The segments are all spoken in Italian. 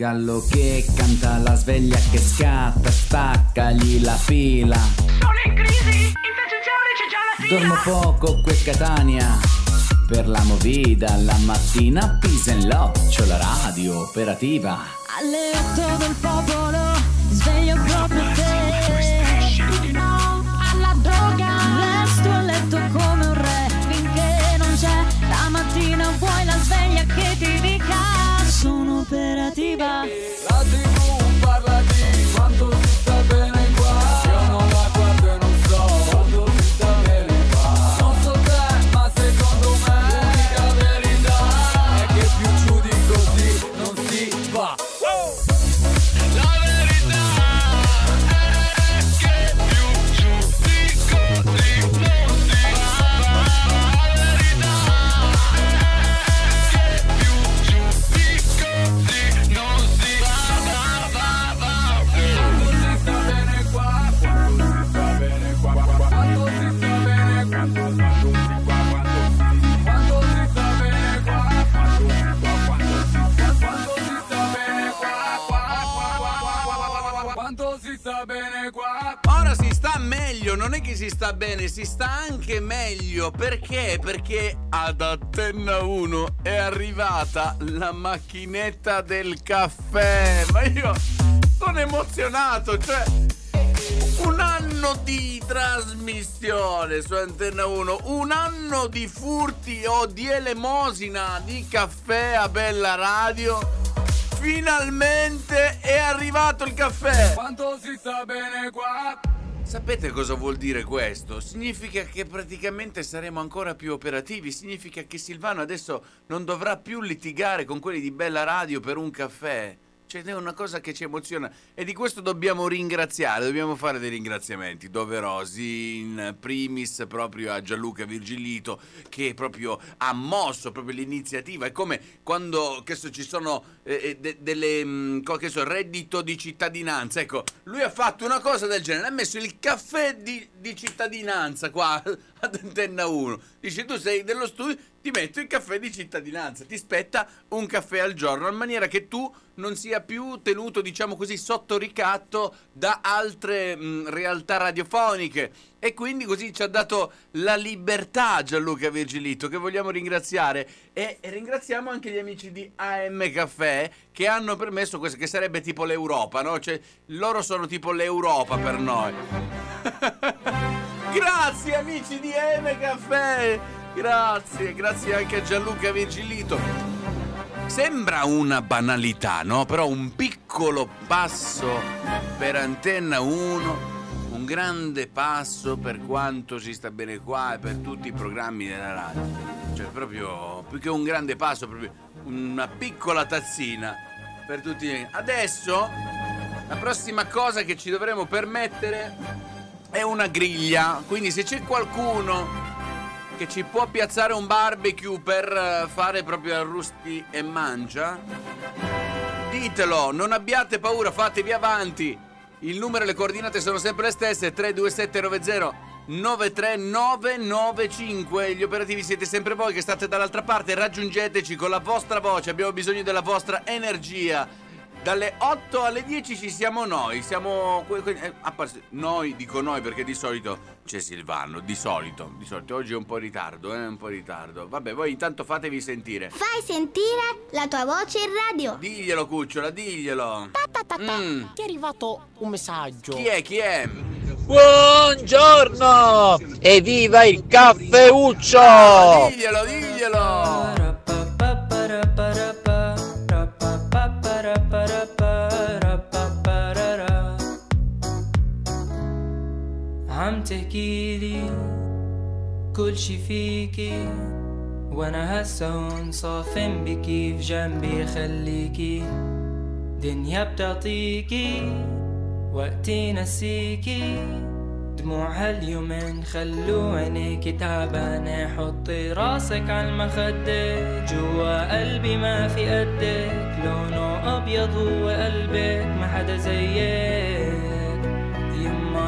Gallo che canta, la sveglia che scatta, staccagli la fila. Sono in crisi, in stazione c'è già la fila. Dormo poco qui a Catania, per la movida, la mattina Pisa in Loccio, la radio operativa. Al letto del popolo, che si sta bene, si sta anche meglio. Perché? Perché ad Antenna 1 è arrivata la macchinetta del caffè. Ma io sono emozionato, cioè un anno di trasmissione su Antenna 1, un anno di furti o di elemosina di caffè a Bella Radio. Finalmente è arrivato il caffè! Quanto si sta bene qua Sapete cosa vuol dire questo? Significa che praticamente saremo ancora più operativi, significa che Silvano adesso non dovrà più litigare con quelli di Bella Radio per un caffè. Cioè, è una cosa che ci emoziona e di questo dobbiamo ringraziare, dobbiamo fare dei ringraziamenti doverosi, in primis proprio a Gianluca Virgilito che proprio ha mosso proprio l'iniziativa. È come quando so, ci sono eh, eh, de- delle, mh, co- che so, reddito di cittadinanza. Ecco, lui ha fatto una cosa del genere, ha messo il caffè di, di cittadinanza qua ad Antenna 1. Dice tu sei dello studio, ti metto il caffè di cittadinanza, ti spetta un caffè al giorno, in maniera che tu non sia più tenuto, diciamo così, sotto ricatto da altre mh, realtà radiofoniche. E quindi così ci ha dato la libertà Gianluca Virgilito, che vogliamo ringraziare. E, ringraziamo anche gli amici di AM Caffè che hanno permesso questo, che sarebbe tipo l'Europa, no? Cioè, loro sono tipo l'Europa per noi. Grazie amici di M Caffè! Grazie, grazie anche a Gianluca Virgilito. Sembra una banalità, no? Però un piccolo passo per Antenna 1, un grande passo per quanto si sta bene qua e per tutti i programmi della radio. Cioè, proprio più che un grande passo, proprio una piccola tazzina per tutti. Adesso, la prossima cosa che ci dovremo permettere è una griglia, quindi se c'è qualcuno che ci può piazzare un barbecue per eh, fare proprio arrusti e mangia, ditelo, non abbiate paura, fatevi avanti. Il numero e le coordinate sono sempre le stesse, 32790 93995. Gli operativi siete sempre voi che state dall'altra parte, raggiungeteci con la vostra voce, abbiamo bisogno della vostra energia. Dalle 8 alle 10 ci siamo noi, siamo que- que- eh, noi dico noi perché di solito c'è Silvano, di solito, di solito oggi è un po' in ritardo, eh, un po' in ritardo. Vabbè, voi intanto fatevi sentire. Fai sentire la tua voce in radio. Diglielo cucciola, diglielo. Mm. Ti è arrivato un messaggio. Chi è? Chi è? Buongiorno! Evviva il caffeuccio! Diglielo, diglielo. عم تحكيلي كل شي فيكي وأنا هسه هون صافن بكي في جنبي خليكي. دنيا بتعطيكي وقتي نسيكي. دموع هاليومين خلو عينيكي تعبانة حطي راسك عالمخدة. جوا قلبي ما في قدك لونه أبيض هو قلبك ما حدا زيك.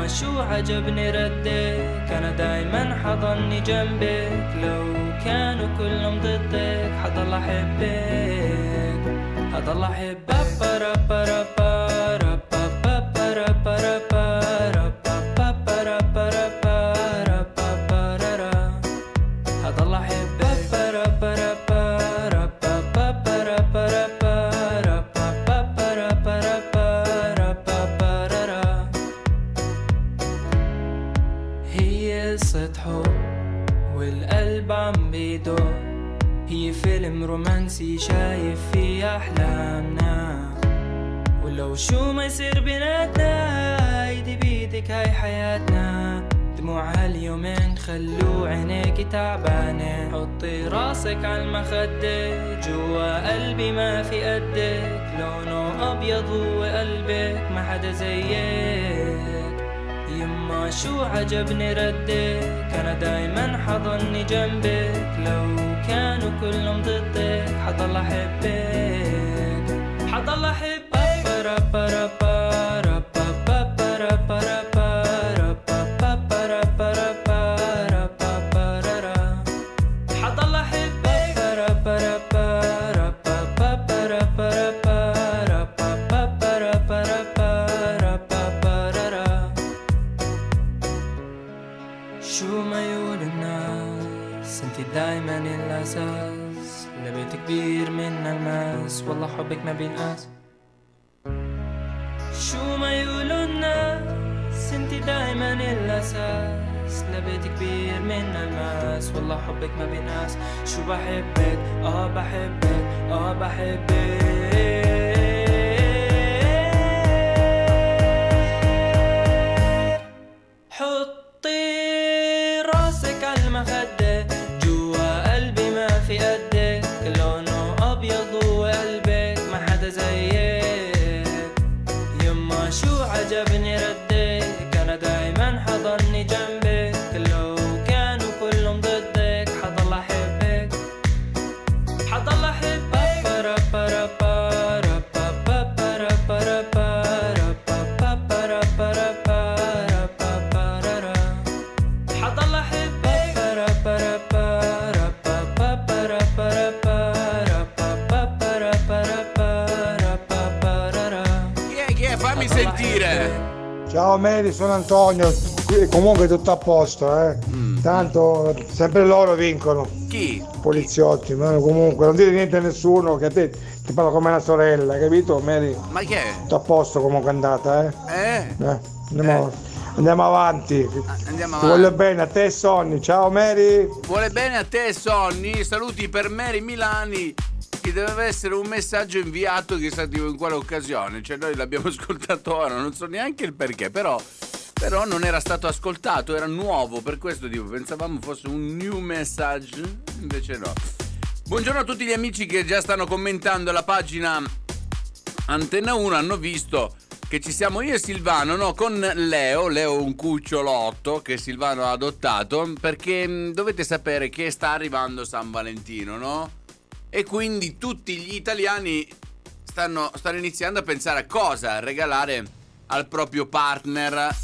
شو عجبني ردك؟ أنا دايما حضني جنبك. لو كانوا كلهم ضدك حضل أحبك. حضل أحبك ربا ربا ربا رومانسي شايف فيه أحلامنا. ولو شو ما يصير بيناتنا ايدي بيدك هاي حياتنا. دموع هاليومين خلو عينيك تعبانة. حطي راسك عالمخدة جوا قلبي ما في قدك. لونه أبيض هو قلبك ما حدا زيك. شو عجبني ردك أنا دايما حضني جنبك. لو كانوا كلهم ضدك حضل أحبك. حضل أحبك. بينقاس شو ما يقولوا الناس انت دايما الاساس لبيت كبير من الماس والله حبك ما بينقاس شو بحبك؟ آه بحبك آه بحبك. Sono Antonio. Comunque tutto a posto, eh. Tanto sempre loro vincono. Chi? Poliziotti, ma comunque non dire niente a nessuno che a te ti parla come una sorella, capito Mary? Ma chi è? Tutto a posto comunque è andata, eh. Eh? Eh, andiamo, andiamo avanti. Andiamo Ti voglio avanti. bene a te e Sonny. Ciao Mary. Vuole bene a te, Sonny. Saluti per Mary Milani. Che deve essere un messaggio inviato chissà tipo in quale occasione. Cioè, noi l'abbiamo ascoltato ora, non so neanche il perché, però. Però non era stato ascoltato, era nuovo, per questo tipo, pensavamo fosse un new message, invece no. Buongiorno a tutti gli amici che già stanno commentando la pagina Antenna 1, hanno visto che ci siamo io e Silvano, no, con Leo, Leo un cucciolotto che Silvano ha adottato, perché dovete sapere che sta arrivando San Valentino, no? E quindi tutti gli italiani stanno, stanno iniziando a pensare a cosa regalare al proprio partner.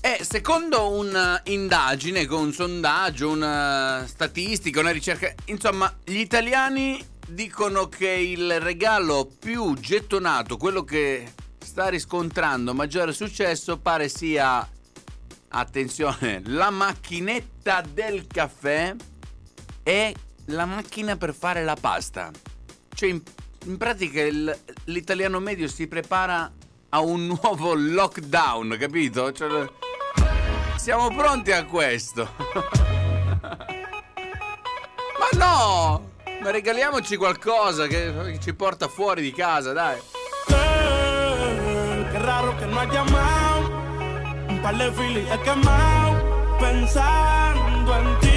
E secondo un'indagine, con un sondaggio, una statistica, una ricerca, insomma, gli italiani dicono che il regalo più gettonato, quello che sta riscontrando maggiore successo, pare sia, attenzione, la macchinetta del caffè e la macchina per fare la pasta. Cioè, in, in pratica il- l'italiano medio si prepara a un nuovo lockdown, capito? Cioè, siamo pronti a questo. Ma no! Ma regaliamoci qualcosa che che ci porta fuori di casa, dai. Qué raro que no ha llamado. Un par de filis he quemado. Pensando en ti,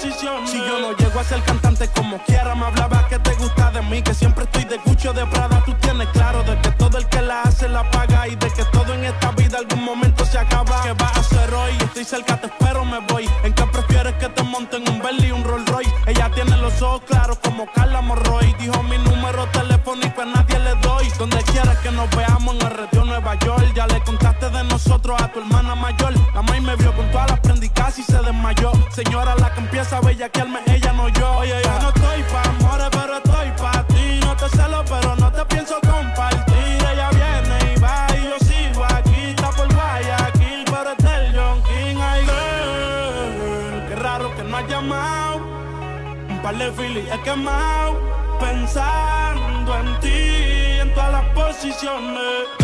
Si yo no llego a ser cantante como quiera, me hablaba que te gusta de mí. Que siempre estoy de Gucci o de Prada. Tú tienes claro de que todo el que la hace la paga. Y de que todo en esta vida algún momento se acaba. ¿Qué vas a hacer hoy? Estoy cerca, te espero, me voy. ¿En qué prefieres que te monten un Bentley y un Rolls Royce? Ella tiene los ojos claros como Carla Morroy. Dijo mi número telefónico a nadie le doy. Donde quieras que nos veamos en el retiro Nueva York. Ya le contaste de nosotros a tu hermana mayor. La maíz me vio con todas las prendicas y se desmayó. Señora, la que empieza a bellaquearme, ella no yo. Oye, yo no estoy pa' amores, pero estoy pa' ti. No te celo, pero no te pienso compartir. Ella viene y va y yo sigo aquí. Está por Guayaquil, pero es del John King. Ay, girl, qué raro que no has llamado. Un par de filis he quemado. Pensando en ti, en todas las posiciones.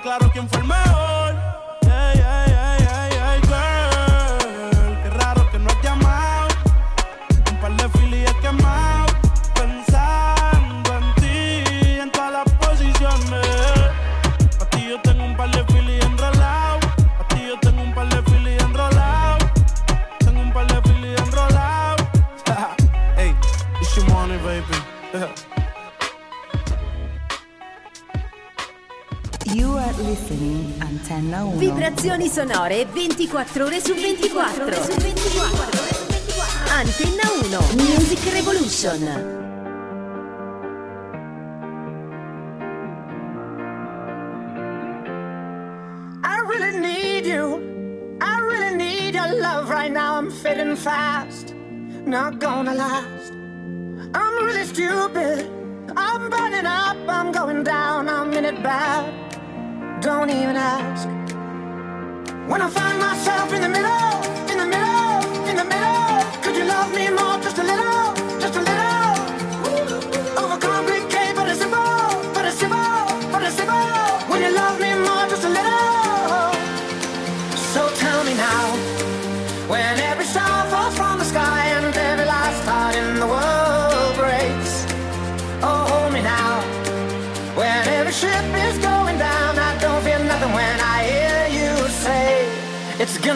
claro que listening Antenna 1. Vibrazioni sonore 24 ore su 24. Antenna 1 Music Revolution. I really need you. I really need your love right now. I'm fading fast, not gonna last. I'm really stupid. I'm burning up, I'm going down, I'm in it bad. Don't even ask. When I find myself in the middle, in the middle, in the middle, could you love me more, just a little,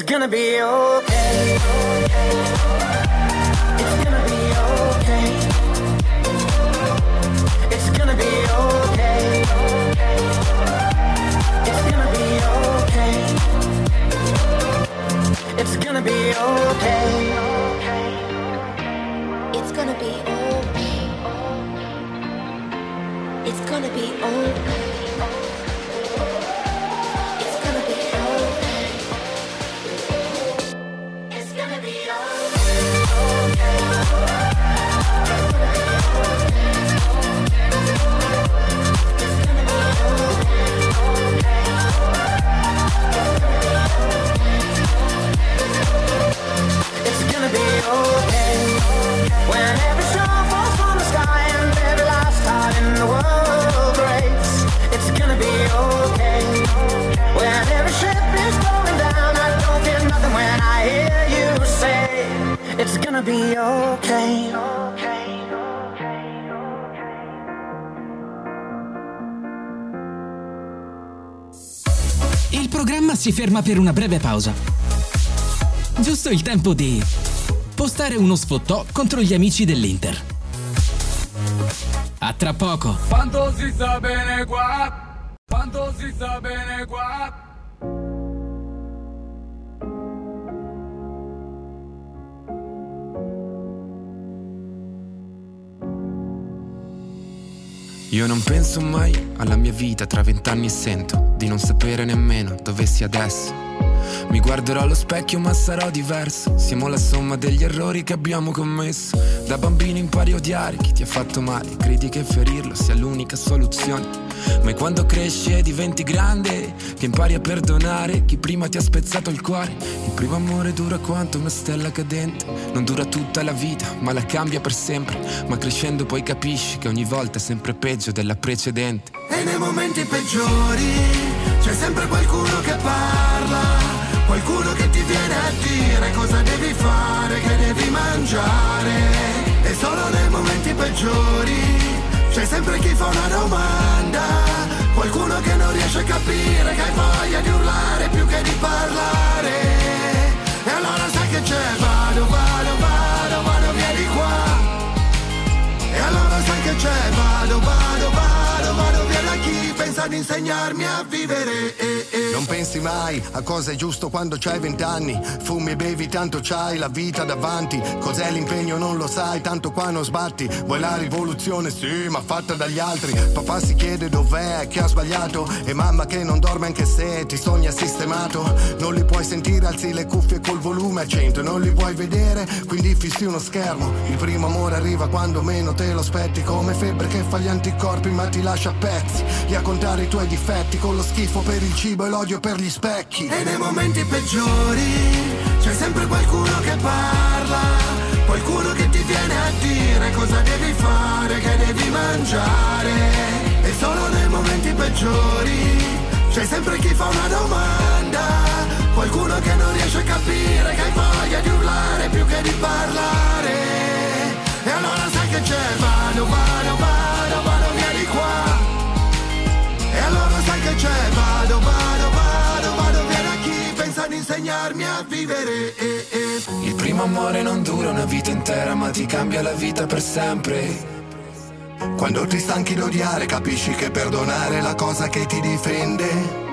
It's gonna be okay. It's gonna be okay. It's gonna be okay. It's gonna be okay. It's gonna be okay. It's gonna be okay. It's gonna be okay. Si ferma per una breve pausa. Giusto il tempo di postare uno sfottò contro gli amici dell'Inter. A tra poco. Quanto si sta bene qua? Quanto si sta bene qua? Io non penso mai alla mia vita tra vent'anni e sento di non sapere nemmeno dove sia adesso. Mi guarderò allo specchio ma sarò diverso. Siamo la somma degli errori che abbiamo commesso. Da bambino impari a odiare chi ti ha fatto male. Credi che ferirlo sia l'unica soluzione. Ma è quando cresci e diventi grande che impari a perdonare chi prima ti ha spezzato il cuore. Il primo amore dura quanto una stella cadente. Non dura tutta la vita, ma la cambia per sempre. Ma crescendo poi capisci che ogni volta è sempre peggio della precedente. E nei momenti peggiori c'è sempre qualcuno che parla, qualcuno che ti viene a dire cosa devi fare, che devi mangiare. E solo nei momenti peggiori c'è sempre chi fa una domanda, qualcuno che non riesce a capire che hai voglia di urlare più che di parlare. E allora sai che c'è, vado, vado, vado, vado via di qua. E allora sai che c'è, vado, vado, pensa di insegnarmi a vivere. eh, eh. Non pensi mai a cosa è giusto quando c'hai vent'anni. Fumi e bevi tanto c'hai la vita davanti. Cos'è l'impegno? Non lo sai tanto qua non sbatti. Vuoi la rivoluzione? Sì ma fatta dagli altri. Papà si chiede dov'è che ha sbagliato. E mamma che non dorme anche se ti sogna sistemato. Non li puoi sentire alzi le cuffie col volume a 100 Non li vuoi vedere quindi fissi uno schermo. Il primo amore arriva quando meno te lo aspetti. Come febbre che fa gli anticorpi ma ti lascia a pezzi Lì a contare i tuoi difetti con lo schifo per il cibo e l'odio per gli specchi E nei momenti peggiori c'è sempre qualcuno che parla, qualcuno che ti viene a dire cosa devi fare, che devi mangiare. E solo nei momenti peggiori c'è sempre chi fa una domanda, qualcuno che non riesce a capire che hai voglia di urlare più che di parlare. E allora sai che c'è, vado, vado, insegnarmi a vivere. Il primo amore non dura una vita intera ma ti cambia la vita per sempre. Quando ti stanchi d'odiare capisci che perdonare è la cosa che ti difende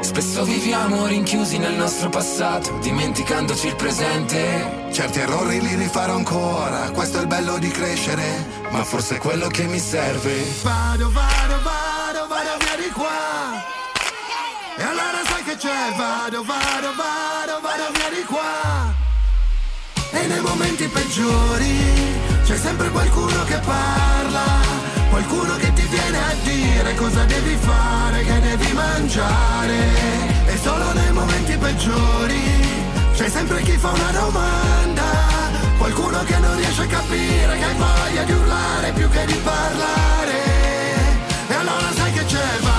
Spesso viviamo rinchiusi nel nostro passato, dimenticandoci il presente. Certi errori li rifarò ancora, questo è il bello di crescere Ma forse è quello che mi serve. Vado, vado, vado, vado via di qua. E allora sai che c'è, vado, vado, vado, vado via di qua. E nei momenti peggiori c'è sempre qualcuno che parla, qualcuno che ti viene a dire cosa devi fare, che devi mangiare. E solo nei momenti peggiori c'è sempre chi fa una domanda, qualcuno che non riesce a capire che hai voglia di urlare più che di parlare. E allora sai che c'è, vado,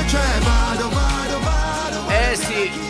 che c'è, vado, vado, vado, Eh sì,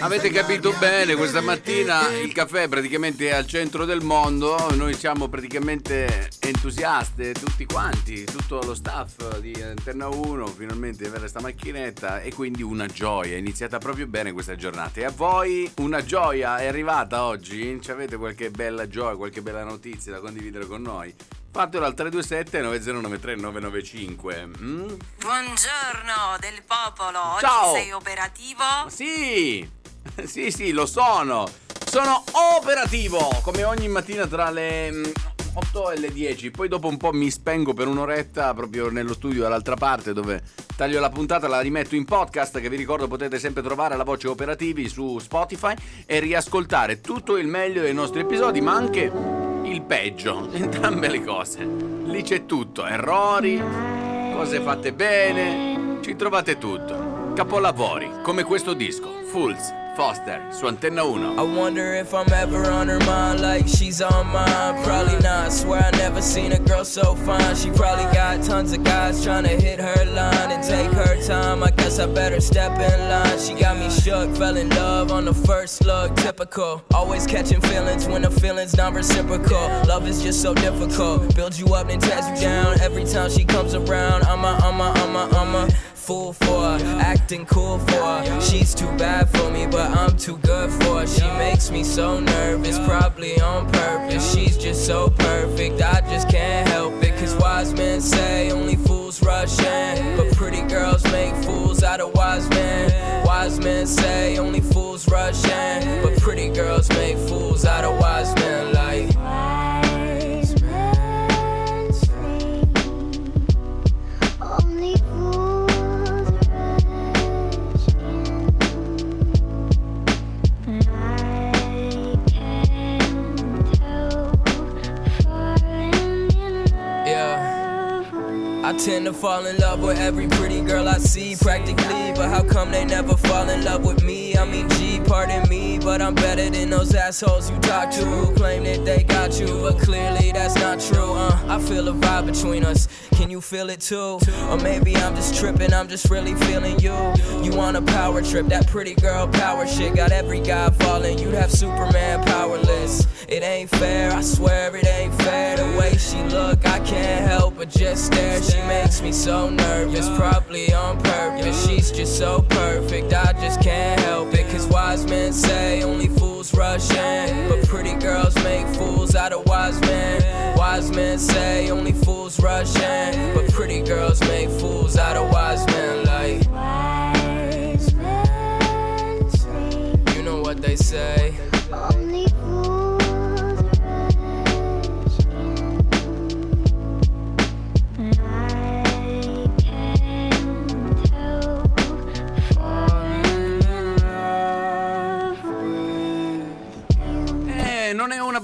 Avete capito bene, questa mattina il caffè praticamente è al centro del mondo, noi siamo praticamente entusiaste tutti quanti, tutto lo staff di Antenna 1, finalmente di avere sta macchinetta e quindi una gioia, è iniziata proprio bene questa giornata. E a voi una gioia è arrivata oggi? Ci avete qualche bella gioia, qualche bella notizia da condividere con noi? Fatelo al 327 9093 995. Mm? Buongiorno del popolo, oggi Ciao. sei operativo? Sì, sì, sì, lo sono. Sono operativo come ogni mattina tra le mm, 8 e le 10. Poi dopo un po' mi spengo per un'oretta proprio nello studio dall'altra parte dove taglio la puntata, la rimetto in podcast che vi ricordo potete sempre trovare alla voce operativi su Spotify e riascoltare tutto il meglio dei nostri episodi, ma anche il peggio, entrambe le cose. Lì c'è tutto, errori, cose fatte bene, ci trovate tutto. Capolavori, come questo disco, Fools, Foster, su Antenna 1. I wonder if I'm ever on her mind like she's on mine. Probably not. Swear I never seen a girl so fine. She probably got tons of guys trying to hit her line and take her time. I guess I better step in line. She got me shook, fell in love on the first look. Typical. Always catching feelings when the feelings not reciprocal. Love is just so difficult. Builds you up and tears you down. Every time she comes around, I'm a, I'm a, I'm a, I'm a fool for her, acting cool for her. She's too bad for me, but I'm too good for her. She makes me so nervous, probably on purpose. She's just so perfect, I just can't help it. Cause wise men say only fools rush in, but pretty girls make fools out of wise men. Wise men say only fools rush in, but pretty girls make fools fall in love with every pretty girl I see practically, but how come they never fall in love with me? I mean, gee, pardon me, but I'm better than those assholes you talk to who claim that they got you, but clearly that's not true. Uh, I feel a vibe between us. Can you feel it too? Or maybe I'm just tripping, I'm just really feeling you. You want a power trip, that pretty girl power shit got every guy falling. You'd have Superman powerless. It ain't fair, I swear it ain't fair. The way she look, I can't help but just stare. She makes me so nervous, probably on purpose. She's just so perfect, I just can't help it. Cause wise men say only fools rush in, but pretty girls make fools out of wise men. Wise men say only fools rush in, but pretty girls make fools out of wise men. Like,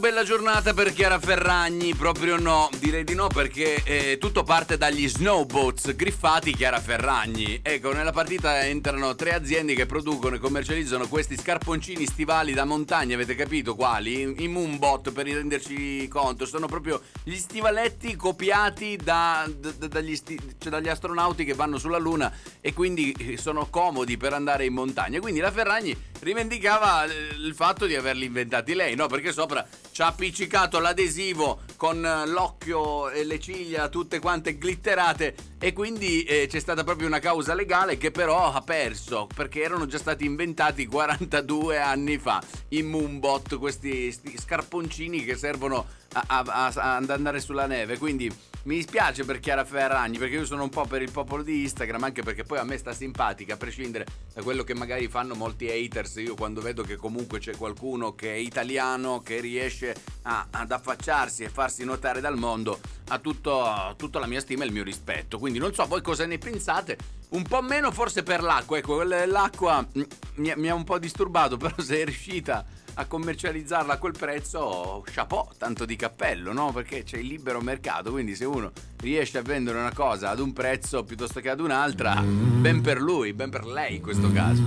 bella giornata per Chiara Ferragni, proprio no, direi di no perché eh, tutto parte dagli snowboats griffati Chiara Ferragni. Ecco, nella partita entrano tre aziende che producono e commercializzano questi scarponcini stivali da montagna, avete capito quali? I Moonbot per renderci conto, sono proprio gli stivaletti copiati da- da- dagli, sti- cioè dagli astronauti che vanno sulla Luna e quindi eh, sono comodi per andare in montagna. Quindi la Ferragni rivendicava eh, il fatto di averli inventati lei, no? Perché sopra ci ha appiccicato l'adesivo con eh, l'occhio e le ciglia tutte quante glitterate e quindi eh, c'è stata proprio una causa legale che però ha perso perché erano già stati inventati 42 anni fa i Moonbot, questi sti scarponcini che servono ad andare sulla neve. Quindi mi dispiace per Chiara Ferragni perché io sono un po' per il popolo di Instagram, anche perché poi a me sta simpatica, a prescindere da quello che magari fanno molti haters. Io quando vedo che comunque c'è qualcuno che è italiano, che riesce a- ad affacciarsi e farsi notare dal mondo, ha tutto, tutta la mia stima e il mio rispetto. Quindi non so voi cosa ne pensate. Un po' meno forse per l'acqua, ecco, l'acqua mm, mi, mi ha un po' disturbato, però se è riuscita a commercializzarla a quel prezzo, chapeau, tanto di cappello, no? Perché c'è il libero mercato, quindi se uno riesce a vendere una cosa ad un prezzo piuttosto che ad un'altra, ben per lui, ben per lei in questo caso.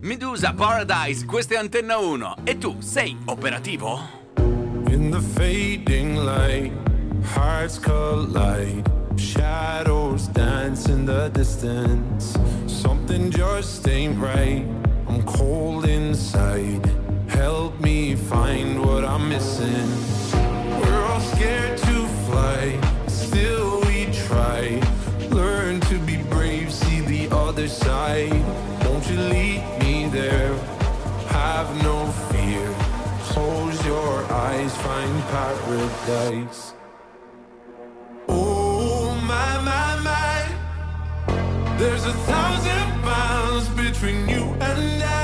Medusa Paradise, questa è Antenna 1 e tu sei operativo? In the fading light, hearts collide. Shadows dance in the distance. Something just ain't right. I'm cold inside. Help me find what I'm missing. We're all scared to fly, still we try. Learn to be brave, see the other side. Won't you lead me there? Have no fear. Close your eyes, find paradise. Oh there's a thousand miles between you and I.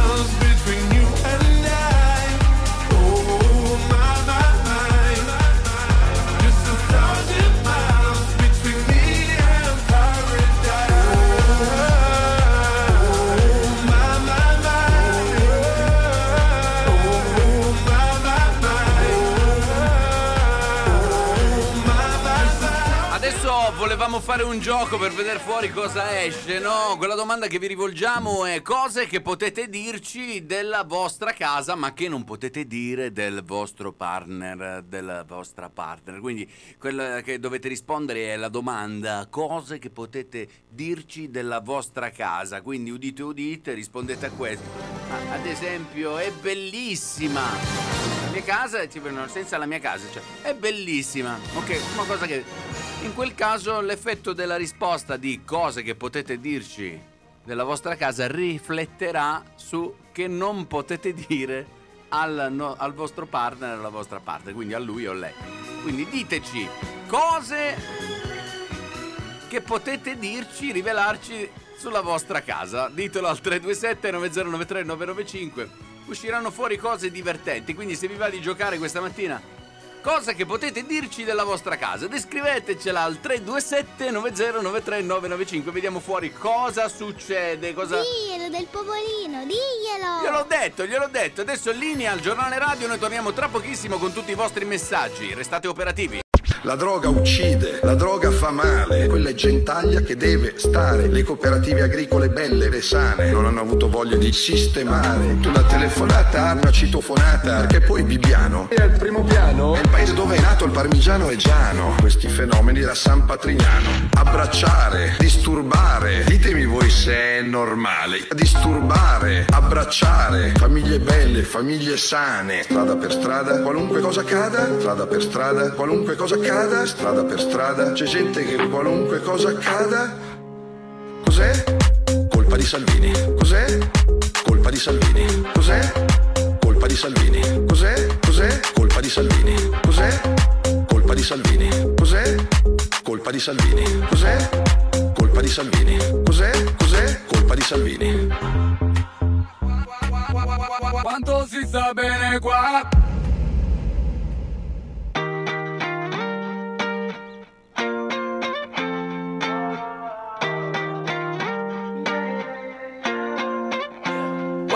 fare un gioco per vedere fuori cosa esce, no? Quella domanda che vi rivolgiamo è cose che potete dirci della vostra casa, ma che non potete dire del vostro partner, della vostra partner. Quindi quella che dovete rispondere è la domanda cose che potete dirci della vostra casa. Quindi udite udite, rispondete a questo. Ah, ad esempio, è bellissima. La mia casa, senza la mia casa, cioè, è bellissima. Ok, una cosa che in quel caso l'effetto della risposta di cose che potete dirci della vostra casa rifletterà su che non potete dire al, no- al vostro partner alla vostra parte, quindi a lui o a lei. Quindi diteci cose che potete dirci, rivelarci sulla vostra casa. Ditelo al 327 9093 995. Usciranno fuori cose divertenti, quindi se vi va di giocare questa mattina Cosa che potete dirci della vostra casa? Descrivetecela al 327 9093 995. Vediamo fuori cosa succede. Cosa... Diglielo del popolino, diglielo! Gliel'ho detto, gliel'ho detto. Adesso linea al giornale radio. Noi torniamo tra pochissimo con tutti i vostri messaggi. Restate operativi. La droga uccide, la droga fa male, quella è gentaglia che deve stare. Le cooperative agricole belle e sane non hanno avuto voglia di sistemare. Tu la telefonata, una citofonata, perché poi Bibbiano è al primo piano. È il paese dove è nato il parmigiano reggiano. Questi fenomeni da San Patrignano. Abbracciare, disturbare, ditemi voi se è normale. Disturbare, abbracciare, famiglie belle, famiglie sane. Strada per strada, qualunque cosa accada, strada per strada, qualunque cosa accada, strada per strada, c'è gente che qualunque cosa accada. Cos'è? Colpa di Salvini. Cos'è? Colpa di Salvini. Cos'è? Colpa di Salvini. Cos'è? Cos'è? Colpa di Salvini. Cos'è? Colpa di Salvini. Cos'è? Colpa di Salvini. Cos'è? Colpa di Salvini. Cos'è? Cos'è? Colpa di Salvini. Quanto si sta bene qua?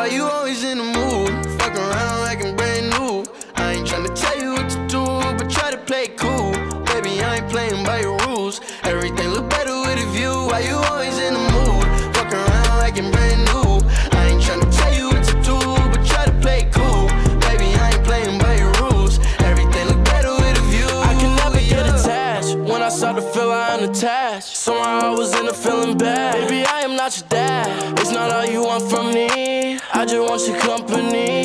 Why you always in the mood? Fuck around like I'm brand new. I ain't tryna tell you what to do, but try to play cool. Baby, I ain't playing by your rules. Everything look better with a view. Why you always in the mood? Fuck around like I'm brand new. I ain't tryna tell you what to do, but try to play cool. Baby, I ain't playing by your rules. Everything look better with a view. I can never get attached. When I start to feel I am attached, somehow I was in a feeling bad. Baby, I am not your dad. Just want your company.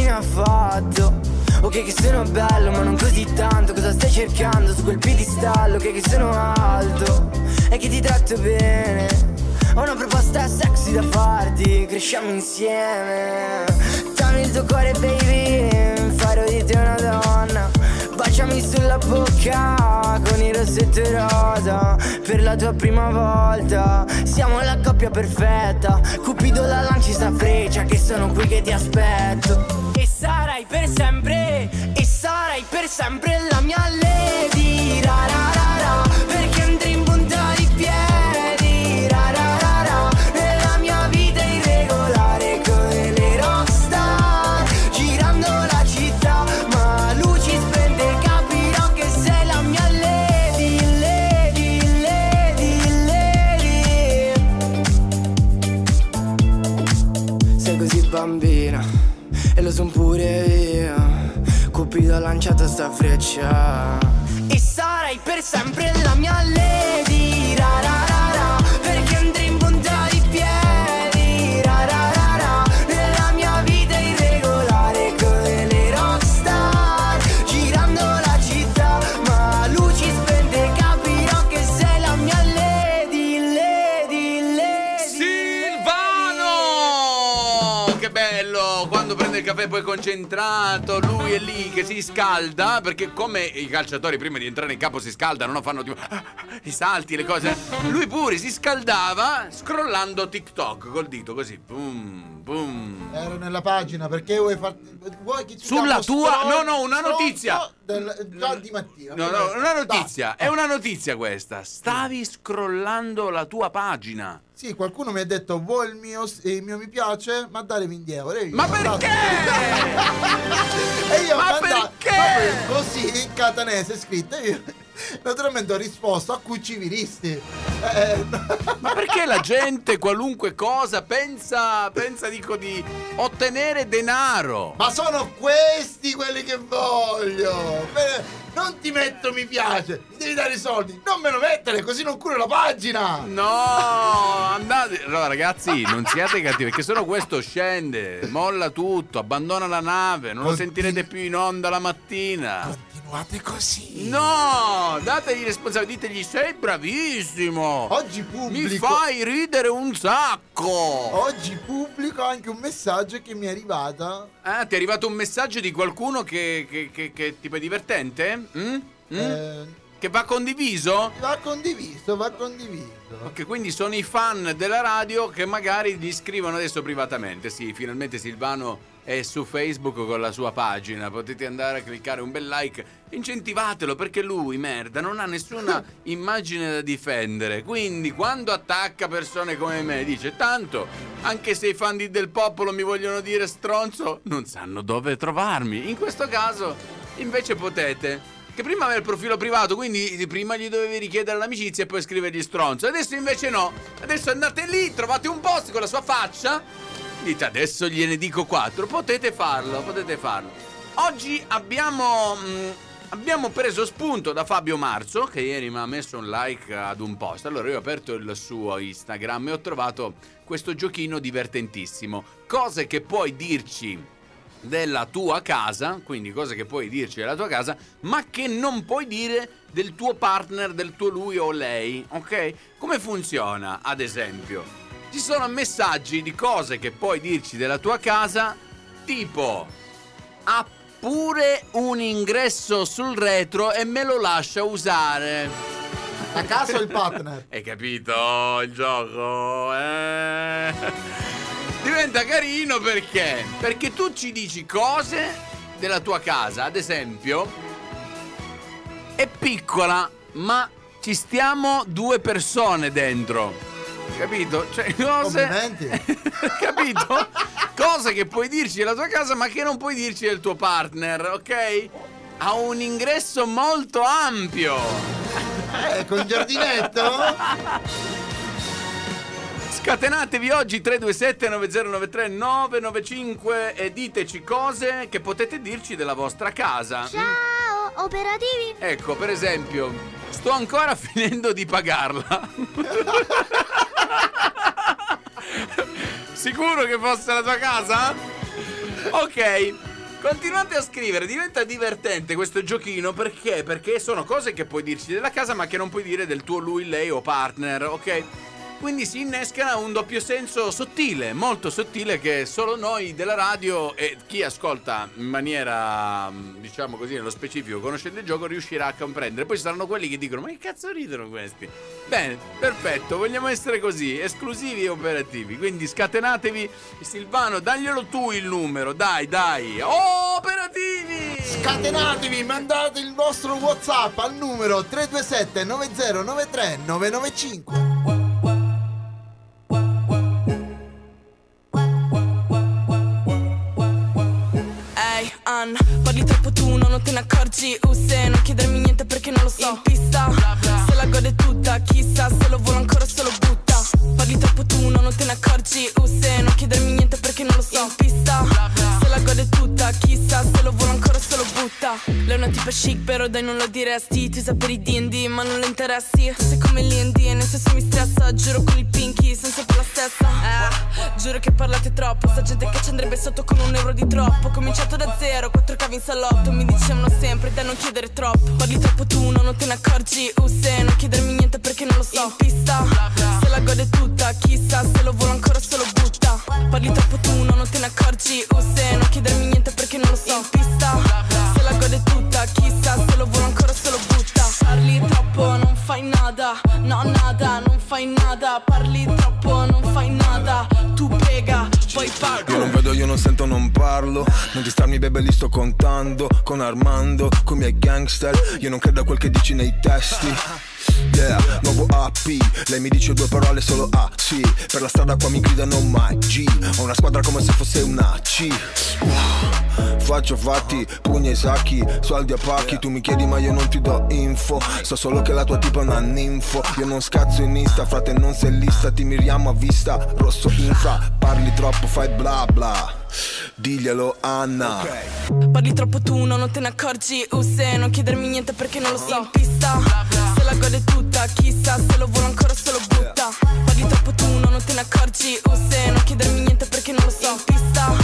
Fine ha fatto? Ok che sono bello ma non così tanto. Cosa stai cercando su quel piedistallo? Ok che sono alto e che ti tratto bene. Ho una proposta sexy da farti Cresciamo insieme. Dammi il tuo cuore baby Farò di te una donna. Baciami sulla bocca con il rossetto rosa. Per la tua prima volta Siamo la coppia perfetta. Cupido la lanci sta freccia Che sono qui che ti aspetto per sempre E sarai per sempre la mia lady ra, sta freccia. E sarai per sempre la mia lady concentrato, lui è lì che si scalda, perché come i calciatori prima di entrare in campo si scaldano, no? Fanno tipo ah, i salti, le cose. Lui pure si scaldava scrollando TikTok col dito così. Boom, boom. Ero nella pagina perché vuoi farti. Vuoi che ci Sulla tua- no, no, una notizia. Del, già di mattina. No, no, una notizia, è una notizia questa. Stavi scrollando la tua pagina. Sì, qualcuno mi ha detto vuoi il mio, il mio mi piace, ma 20 euro. E io Ma perché? e io ho Ma perché? proprio così in catanese scritto. Io naturalmente ho risposto a cui civilisti. Eh, Ma perché la gente, qualunque cosa, pensa, pensa dico, di ottenere denaro? ma sono questi quelli che voglio. Beh, Non ti metto mi piace, mi devi dare i soldi. Non me lo mettere, così non curo la pagina. No, andate. Allora, ragazzi, non siate cattivi, perché sennò questo scende, molla tutto, abbandona la nave, non lo sentirete più in onda la mattina. Continuate così. No, dategli responsabilità, ditegli sei bravissimo. Oggi pubblico. Mi fai ridere un sacco. Oggi pubblico anche un messaggio che mi è arrivata. Ah, ti è arrivato un messaggio di qualcuno che, che, che, che tipo è divertente? Mm? Mm? Eh, Che va condiviso? va condiviso, va condiviso. Ok, quindi sono i fan della radio che magari gli scrivono adesso privatamente. Sì, finalmente Silvano è su Facebook con la sua pagina. Potete andare a cliccare un bel like. Incentivatelo perché lui, merda, non ha nessuna immagine da difendere. Quindi quando attacca persone come me dice tanto, anche se i fan di del popolo mi vogliono dire stronzo, non sanno dove trovarmi. In questo caso invece potete che prima aveva il profilo privato, quindi prima gli dovevi richiedere l'amicizia e poi scrivergli stronzo. Adesso invece no. Adesso andate lì, trovate un post con la sua faccia. Dite adesso gliene dico quattro. Potete farlo, potete farlo. Oggi abbiamo. mh, abbiamo preso spunto da Fabio Marzo, che ieri mi ha messo un like ad un post. Allora io ho aperto il suo Instagram e ho trovato questo giochino divertentissimo. Cose che puoi dirci della tua casa, quindi cose che puoi dirci della tua casa, ma che non puoi dire del tuo partner, del tuo lui o lei, ok? Come funziona, ad esempio? Ci sono messaggi di cose che puoi dirci della tua casa, tipo ha pure un ingresso sul retro e me lo lascia usare. La casa o il partner? Hai capito il gioco? Eh? Diventa carino perché? Perché tu ci dici cose della tua casa, ad esempio, è piccola, ma ci stiamo due persone dentro. Capito? Cioè, cose. Capito? Cose che puoi dirci della tua casa, ma che non puoi dirci del tuo partner, ok? Ha un ingresso molto ampio. Eh, con giardinetto? Scatenatevi oggi 327 9093 995 e diteci cose che potete dirci della vostra casa. Ciao, operativi? Ecco, per esempio, sto ancora finendo di pagarla. Sicuro che fosse la tua casa? Ok. Continuate a scrivere, diventa divertente questo giochino perché? Perché sono cose che puoi dirci della casa ma che non puoi dire del tuo lui, lei o partner, ok? Quindi si innesca un doppio senso sottile, molto sottile che solo noi della radio e chi ascolta in maniera, diciamo così, nello specifico, conoscendo il gioco, riuscirà a comprendere. Poi ci saranno quelli che dicono: Ma che cazzo ridono questi? Bene, perfetto, vogliamo essere così, esclusivi e operativi. Quindi scatenatevi. Silvano, daglielo tu il numero, dai, dai. Operativi! Scatenatevi, mandate il vostro WhatsApp al numero 327 9093 995. Ann, parli troppo tu, no, non te ne accorgi. Uh, se non chiedermi niente perché non lo so. In pista, se la gode tutta Chissà se lo vuole ancora se lo butta. Parli troppo tu, no, non te ne accorgi. Uh, se non chiedermi niente perché non lo so. In pista, se la gode tutta Chissà se lo vuole ancora se lo butta. Lei è una tipa chic però dai non lo diresti. Tu sai per i D&D ma non le interessi. Sei come l'I&D e nel senso mi stressa. Giuro con il pinky senza per la stessa. Eh, Giuro che parlate troppo. Sta gente che ci andrebbe sotto con un euro di troppo. Ho cominciato da zero, quattro cavi in salotto. Mi dicevano sempre da non chiedere troppo. Parli troppo tu, no, non te ne accorgi. Uh, se non chiedermi niente perché non lo so. In pista, se la gode tutta Chissà se lo vuole ancora se lo butta Parli troppo tu, no, non te ne accorgi. Uh, se non chiedermi niente perché non lo so In pista, se la gode tutta Chissà se lo vuole ancora se lo butta. Parli troppo, non fai nada. No, nada, non fai nada. Parli troppo, non fai nada. Tu pega, poi pago Io non vedo, io non sento, non parlo. Non distarmi bebe li sto contando. Con Armando, con i miei gangster. Io non credo a quel che dici nei testi Yeah, nuovo AP Lei mi dice due parole solo A, sì Per la strada qua mi gridano mai G. Ho una squadra come se fosse una C. Faccio fatti, pugni ai sacchi Soldi a pacchi, tu mi chiedi ma io non ti do info. So solo che la tua tipa è una ninfo. Io non scazzo in Insta, frate non sei lista. Ti miriamo a vista, rosso infra. Parli troppo, fai bla bla Diglielo Anna. Parli troppo tu, no, non te ne accorgi. Uh, se non chiedermi niente perché non lo so. In pista, se la gode tutta Chissà se lo vuole ancora se lo butta. Parli troppo tu, no, non te ne accorgi. Uh, se non chiedermi niente perché non lo so. In pista,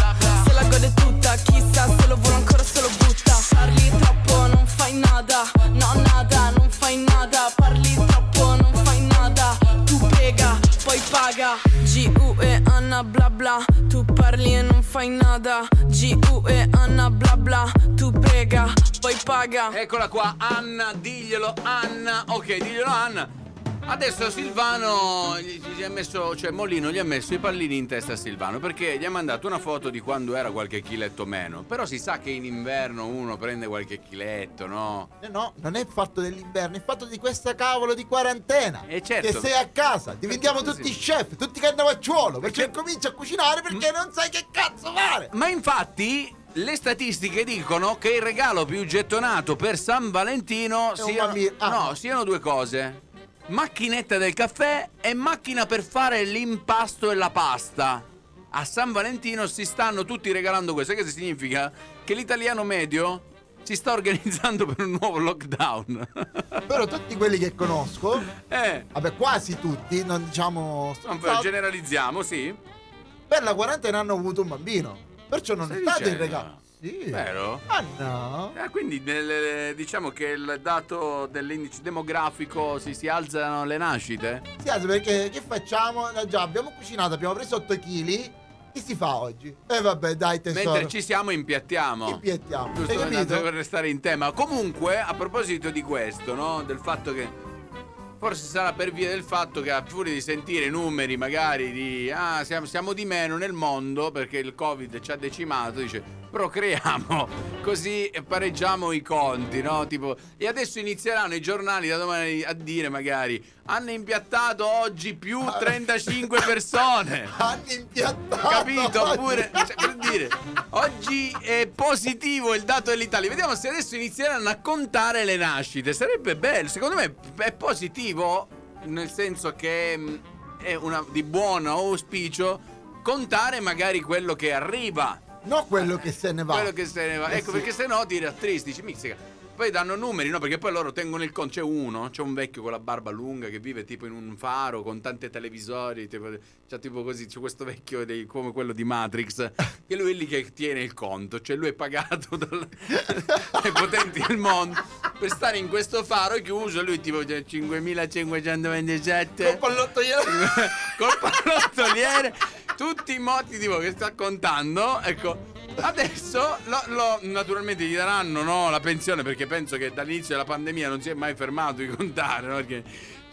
se la gode tutta Chissà se lo vuole ancora se lo butta. Parli troppo, non fai nada. No, nada, non fai nada. Parli troppo, non fai nada. Tu pega, poi paga G-U-E Anna bla bla Tu parli e non fai nada G-U-E Anna bla bla Tu prega, poi paga Eccola qua, Anna, diglielo Anna. Ok, diglielo Anna. Adesso Silvano gli, gli ha messo, cioè Molino gli ha messo i pallini in testa a Silvano perché gli ha mandato una foto di quando era qualche chiletto meno. Però si sa che in inverno uno prende qualche chiletto, no? Eh no, non è fatto dell'inverno, è fatto di questa cavolo di quarantena. E certo. Che sei a casa, diventiamo Perché tutti così? chef, tutti cannavacciuolo, perché cominci a cucinare perché non sai che cazzo fare. Ma infatti le statistiche dicono che il regalo più gettonato per San Valentino bambino. Ah. no, siano due cose. Macchinetta del caffè e macchina per fare l'impasto e la pasta. A San Valentino si stanno tutti regalando questo. Che significa? Che l'italiano medio si sta organizzando per un nuovo lockdown. Però tutti quelli che conosco, eh, vabbè quasi tutti, non diciamo... non generalizziamo, sì. per la quarantena hanno avuto un bambino. Perciò non Stai è stato il dicendo? regalo. Sì. Vero? Ah no. Eh, quindi nel- diciamo che il dato dell'indice demografico si, si alzano le nascite? Si alza perché che facciamo? Eh, Già abbiamo cucinato, abbiamo preso 8 kg. Che si fa oggi? E vabbè, dai tesoro. Mentre ci siamo impiattiamo. Impiattiamo. Giusto per restare in tema. Comunque, a proposito di questo, no? Del fatto che. Forse sarà per via del fatto che a furia di sentire numeri magari di ah siamo, siamo di meno nel mondo perché il covid ci ha decimato, dice procreiamo così pareggiamo i conti, no? Tipo, e adesso inizieranno i giornali da domani a dire magari hanno impiattato oggi più 35 persone. Hanno impiattato. Capito? oggi. Oppure, cioè, per dire, oggi è positivo il dato dell'Italia. Vediamo se adesso inizieranno a contare le nascite. Sarebbe bello. Secondo me è positivo, nel senso che mh, è una, di buon auspicio contare magari quello che arriva. No quello che se ne va. Quello che se ne va. Eh ecco sì. perché se no ti rattristi, dici mizzica. Poi danno numeri, no? Perché poi loro tengono il conto. C'è uno, c'è un vecchio con la barba lunga che vive tipo in un faro con tante televisori. Tipo, c'è tipo così, c'è questo vecchio dei- come quello di Matrix. Che lui è lì che tiene il conto. Cioè lui è pagato dal- dai potenti del mondo per stare in questo faro chiuso. Lui tipo cioè, 5527. Col pallottoliere. Col pallottoliere. Tutti i moti tipo che sta contando. Ecco. Adesso lo- lo- naturalmente gli daranno no, la pensione perché penso che dall'inizio della pandemia non si è mai fermato di contare, no? Perché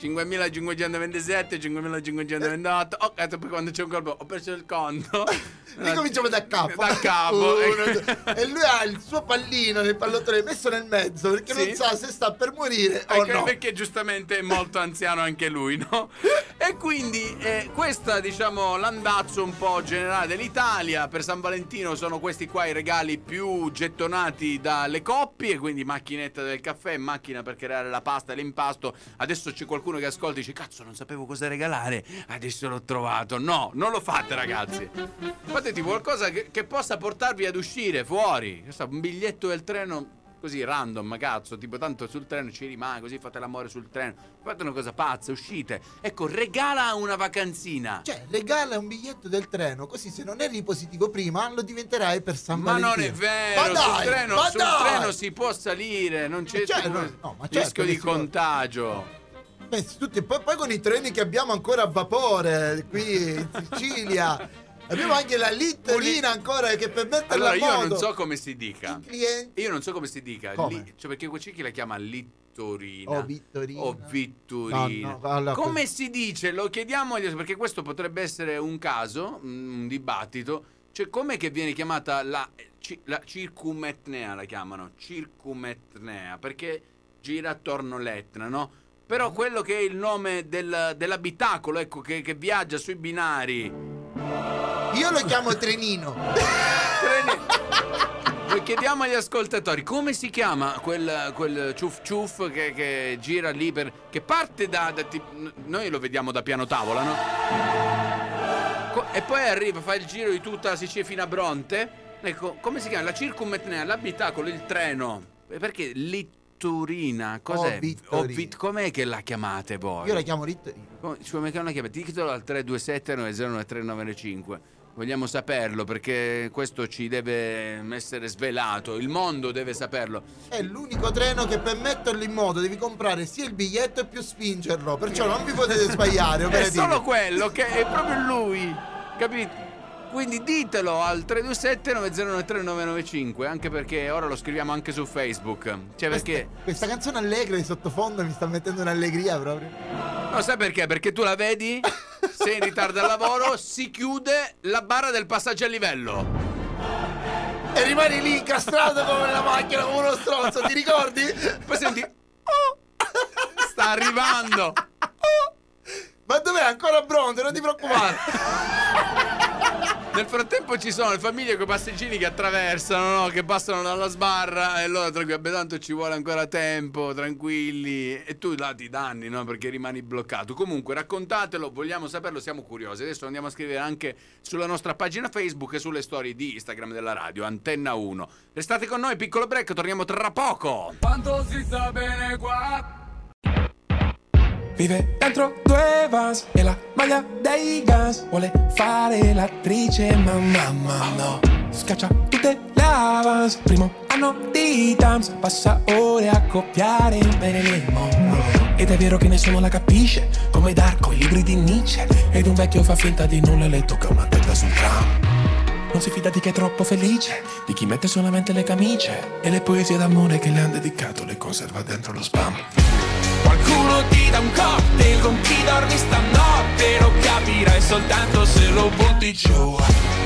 5.527, 5.528, oh, cazzo, poi quando c'è un colpo ho perso il conto. Ricominciamo da capo. Da capo. Uno, due. e lui ha il suo pallino nel pallottoliere messo nel mezzo perché Sì. non sa se sta per morire o Anche no. perché giustamente è molto anziano anche lui, no? E quindi eh, questa diciamo l'andazzo un po' generale dell'Italia. Per San Valentino sono questi qua i regali più gettonati dalle coppie, quindi macchinetta del caffè, macchina per creare la pasta e l'impasto. Adesso c'è qualcuno che ascolta e dice cazzo non sapevo cosa regalare, adesso l'ho trovato. No, non lo fate ragazzi. Fate tipo qualcosa che, che possa portarvi ad uscire fuori. Un biglietto del treno così random, cazzo, tipo tanto sul treno ci rimane, così fate l'amore sul treno. Fate una cosa pazza, uscite. Ecco, regala una vacanzina. Cioè, regala un biglietto del treno, così se non eri positivo prima lo diventerai per San ma non Valentino. è vero, Ma dai, sul, treno, ma sul treno si può salire, non c'è Cioè, tipo, no, ma certo rischio di si può. Pensi tutti, poi, poi con i treni che abbiamo ancora a vapore qui in Sicilia. abbiamo anche la litterina ancora che per metterla Allora, io modo. non so come si dica. Io non so come si dica. Come? Li- cioè, perché c'è chi la chiama littorina. O Vittorina. O Vittorina. No, no, allora, come si dice? Lo chiediamo agli- perché questo potrebbe essere un caso, un dibattito. Cioè, com'è che viene chiamata la, la circumetnea? La chiamano circumetnea perché gira attorno all'Etna, no? Però quello che è il nome del- dell'abitacolo, ecco, che, che viaggia sui binari. Io lo chiamo trenino. Noi chiediamo agli ascoltatori come si chiama quel, quel ciuff ciuff che, che gira lì per. che parte da. da noi lo vediamo da piano tavola, no? E poi arriva, fa il giro di tutta la Sicilia fino a Bronte. Ecco, come si chiama? La circumetnea, l'abitacolo, il treno. Perché Litturina? Cos'è? Oh, Vittorina. Vit- com'è che la chiamate voi? Io la chiamo litterina. Come, come che non la chiamate? Ditelo al 327 909 Vogliamo saperlo perché questo ci deve essere svelato. Il mondo deve saperlo. È l'unico treno che per metterlo in moto devi comprare sia il biglietto e più spingerlo. Perciò non vi potete sbagliare. È solo quello che è proprio lui. Capito? Quindi ditelo al 327 909 anche perché ora lo scriviamo anche su Facebook. Cioè perché Questa canzone allegra di sottofondo mi sta mettendo un'allegria proprio. No, sai perché? Perché tu la vedi, sei in ritardo al lavoro, si chiude la barra del passaggio a livello. E rimani lì incastrato come nella macchina, come uno stronzo, ti ricordi? Poi senti. "Oh, sta arrivando. Ma dov'è? Ancora Bronte, non ti preoccupare. Nel frattempo ci sono le famiglie con i passeggini che attraversano, no? che passano dalla sbarra e loro tranquilli, "Beh, tanto ci vuole ancora tempo, tranquilli. E tu là ti danni, no? Perché rimani bloccato. Comunque raccontatelo, vogliamo saperlo, siamo curiosi. Adesso andiamo a scrivere anche sulla nostra pagina Facebook e sulle storie di Instagram della radio, Antenna 1. Restate con noi, piccolo break, torniamo tra poco. Quanto si sta bene qua Vive dentro due vans e la maglia dei Guns Vuole fare l'attrice ma mamma no. Scaccia tutte le avance Primo anno di Tams Passa ore a copiare bene le Monroe Ed è vero che nessuno la capisce Come Darko, i libri di Nietzsche. Ed un vecchio fa finta di nulla e le tocca una testa sul tram non si fida di chi è troppo felice, di chi mette solamente le camicie e le poesie d'amore che le han dedicato le conserva dentro lo spam. Qualcuno ti dà un cocktail con chi dormi stanotte Lo capirai soltanto se lo butti giù.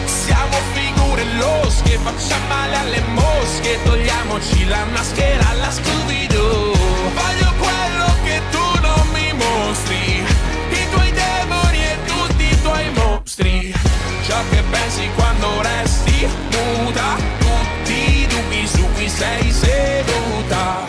Siamo figure losche, facciamo male alle mosche Togliamoci la maschera alla Scooby-Doo. Voglio quello che tu non mi mostri I tuoi demoni e tutti i tuoi mostri Ciò che pensi quando resti muta. Tutti i dubbi su cui sei seduta.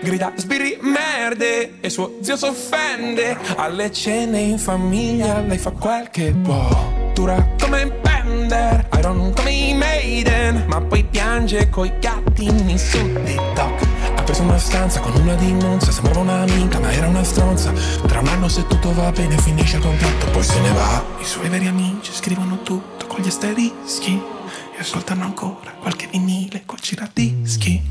Grida sbirri merde e suo zio s'offende. Alle cene in famiglia lei fa quel che può. Dura come un Bender Iron come i Maiden. Ma poi piange coi gattini su TikTok preso una stanza con una di Monza sembrava un'amica ma era una stronza. Tra un anno se tutto va bene finisce il contratto poi se ne va. I suoi veri amici scrivono tutto con gli asterischi e ascoltano ancora qualche vinile col giradischi.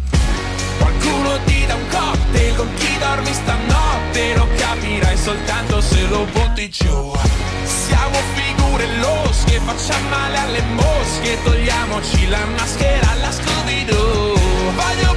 Qualcuno ti dà un cocktail con chi dormi stanotte Lo capirai soltanto se lo butti giù. Siamo figure losche, facciamo male alle mosche Togliamoci la maschera alla Scooby-Doo. Voglio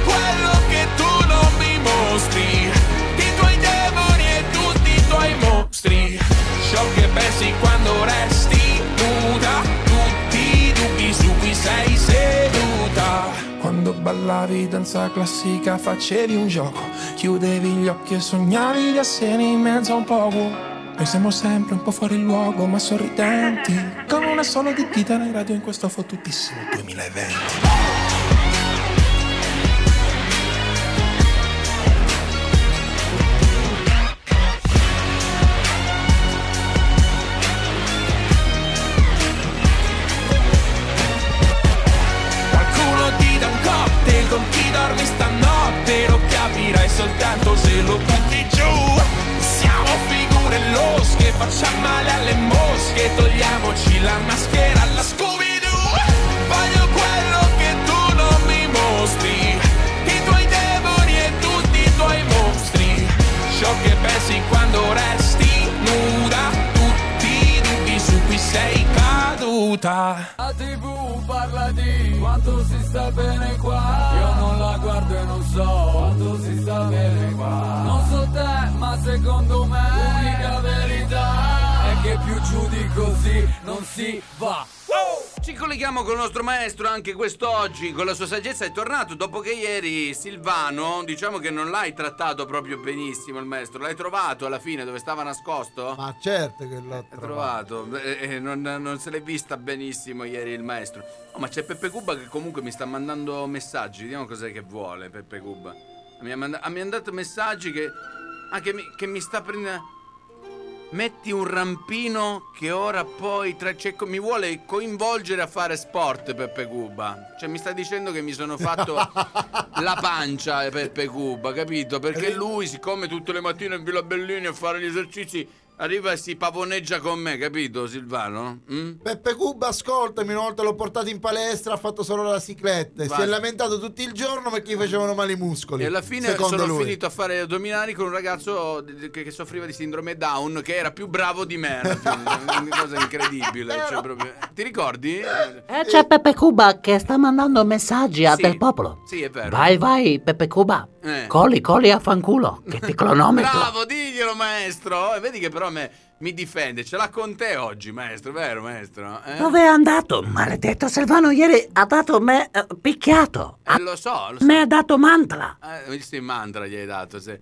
ballavi danza classica facevi un gioco Chiudevi gli occhi e sognavi di essere in mezzo a un poco. Noi siamo sempre un po' fuori luogo ma sorridenti Con una sola di chitarra in radio in questo fottutissimo 2020 se lo butti giù. Siamo figure losche, facciamo male alle mosche. Togliamoci la maschera alla Scooby-Doo. Voglio quello che tu non mi mostri. I tuoi demoni e tutti i tuoi mostri. Ciò che pensi quando resti nuda. Tutti i dubbi su cui sei caduta. La tv parla di quanto si sta bene qua so quanto si sta bene qua. Non so te ma secondo me l'unica verità È che più giù di così non si va Ci colleghiamo con il nostro maestro anche quest'oggi, con la sua saggezza è tornato dopo che ieri Silvano, diciamo che non l'hai trattato proprio benissimo il maestro, l'hai trovato alla fine dove stava nascosto? Ma certo che l'ho trovato. trovato, Eh, eh, non, non se l'è vista benissimo ieri il maestro. Oh, ma c'è Peppe Cuba che comunque mi sta mandando messaggi, vediamo cos'è che vuole Peppe Cuba. Mi ha, manda- mi ha mandato messaggi che... Ah, che mi, che mi sta prendendo... Metti un rampino che ora poi tra, cioè, mi vuole coinvolgere a fare sport Peppe Cuba. Cioè mi sta dicendo che mi sono fatto la pancia eh, Peppe Cuba, capito? Perché lui, siccome tutte le mattine in Villa Bellini a fare gli esercizi Arriva e si pavoneggia con me, capito Silvano? Mm? Peppe Cuba, ascoltami, una volta l'ho portato in palestra, ha fatto solo la cicletta. Si è lamentato tutto il giorno perché gli facevano male i muscoli. E alla fine sono lui. finito a fare addominali con un ragazzo che, che soffriva di sindrome Down che era più bravo di me. Una cosa incredibile. cioè, proprio- Ti ricordi? Eh, c'è Pepe Cuba che sta mandando messaggi a Sì. del popolo. Sì, è vero. Vai, vai, Pepe Cuba. Eh. Colli, colli a fanculo, che ti cronometro. Bravo, diglielo, maestro. E vedi che però me- mi difende. Ce l'ha con te oggi, maestro, vero, maestro? Eh? Dove è andato? Maledetto Silvano ieri ha dato me eh, picchiato. Eh, lo so, lo so. Me ha dato mantla. Eh, in mantra gli hai dato. Se...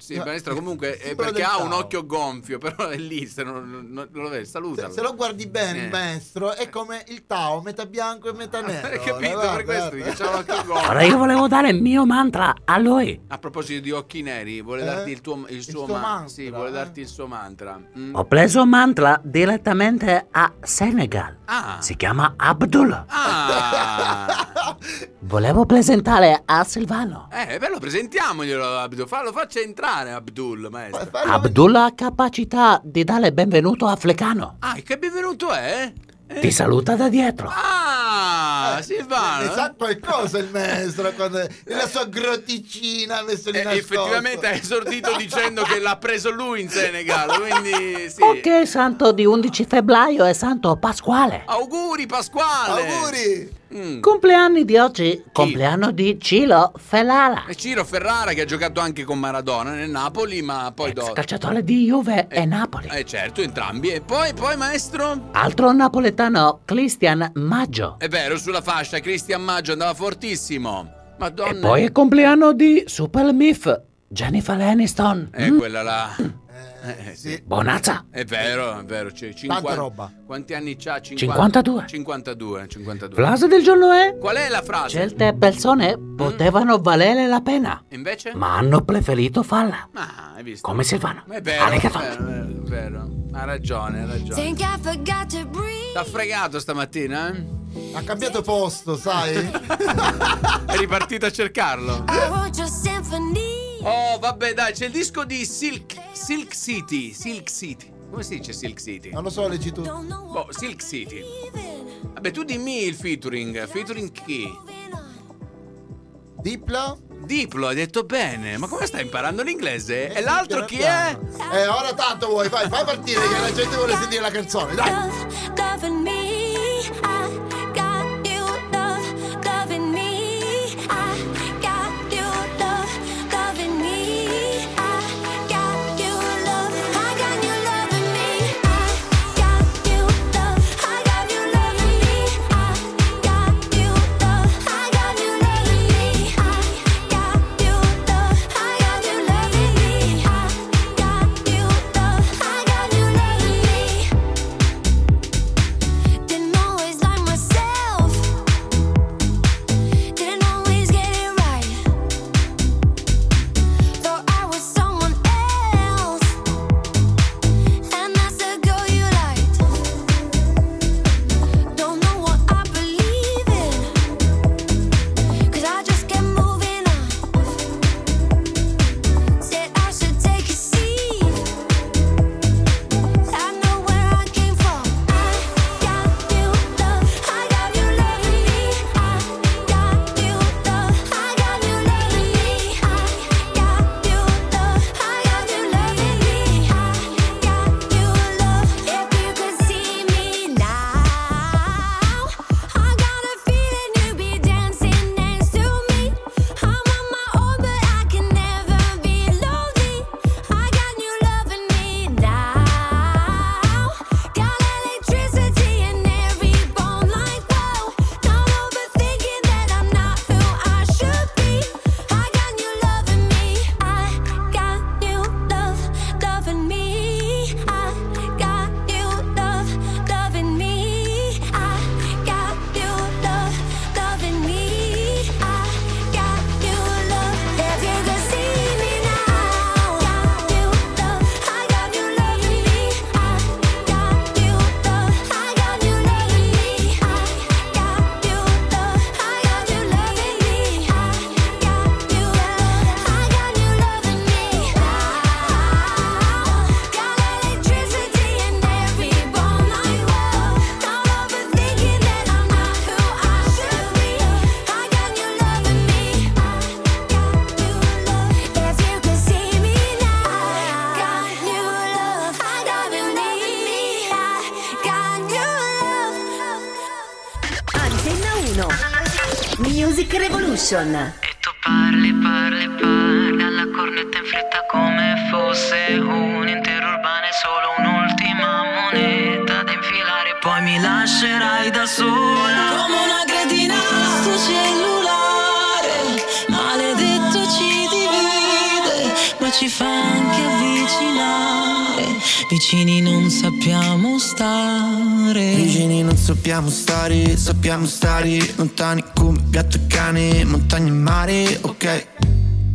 Sì, No, maestro, comunque è simbolo perché ha un occhio gonfio, però è lì, se non, non- non lo vedi, salutalo. Se, se lo guardi bene, Eh. il maestro è come il Tao, metà bianco e metà nero. Hai capito? Guarda, per questo c'ha l'occhio gonfio. Ora io volevo dare il mio mantra a lui. A proposito di occhi neri, vuole Eh? darti il, tuo, il suo suo ma- mantra, Sì, vuole eh? darti il suo mantra. Mm. Ho preso mantra direttamente a Senegal. Ah. Si chiama Abdul. Ah, Volevo presentare a Silvano. eh, beh, lo presentiamoglielo, Abdul. Fa- lo faccia entrare, Abdul, maestro. Abdul ha capacità di dare benvenuto africano. Ah, e che benvenuto è? Ti saluta da dietro. Ah, Silvano. Ne sa qualcosa il maestro quando nella sua grotticina ha messo lì Eh, effettivamente ha esordito dicendo che l'ha preso lui in Senegal, quindi sì. Ok, santo di 11 febbraio è santo Pasquale. Auguri Pasquale! Auguri! Mm. Compleanni di oggi, compleanno di Cilo Ferrara. E Ciro Ferrara che ha giocato anche con Maradona nel Napoli, ma poi dopo... Calciatore di Juve e Napoli. Eh certo, entrambi. E poi, poi maestro? Altro napoletano, Christian Maggio. È vero, sulla fascia Cristian Maggio andava fortissimo. Madonna. E poi è compleanno di Super Miff, Jennifer Aniston. È Mm, quella là. Eh, sì. Bonazza. È vero, è vero. C'è 50... roba. Quanti anni c'ha? 52. 52, 52. Frase del giorno è... Qual è la frase? Certe persone potevano valere la pena, Invece? ma hanno preferito farla. Ah, hai visto? Come Silvano. È vero, è vero, è vero, è vero. Ha ragione, ha ragione. Think I forgot to breathe. T'ha fregato stamattina, eh? Ha cambiato posto, sai? È ripartito a cercarlo. I wrote your symphony. Oh, vabbè, dai, c'è il disco di Silk, Silk City. Silk City. Come si dice Silk City? Non lo so, leggi tu. Boh, Silk City. Vabbè, tu dimmi il featuring. Featuring chi? Diplo? Diplo, hai detto bene. Ma come stai imparando l'inglese? E l'altro chi è? Eh, ora tanto vuoi, fai, fai partire che la gente vuole sentire la canzone, dai! Revolution. Parli, parli, parli alla cornetta in fretta come fosse un intero urbano e solo un'ultima moneta da infilare. Poi mi lascerai da sola come una cretina sto cellulare. Maledetto ci divide, ma ci fa anche avvicinare. Vicini non sappiamo stare. Vicini non sappiamo stare, sappiamo stare lontani montagna e mare, ok.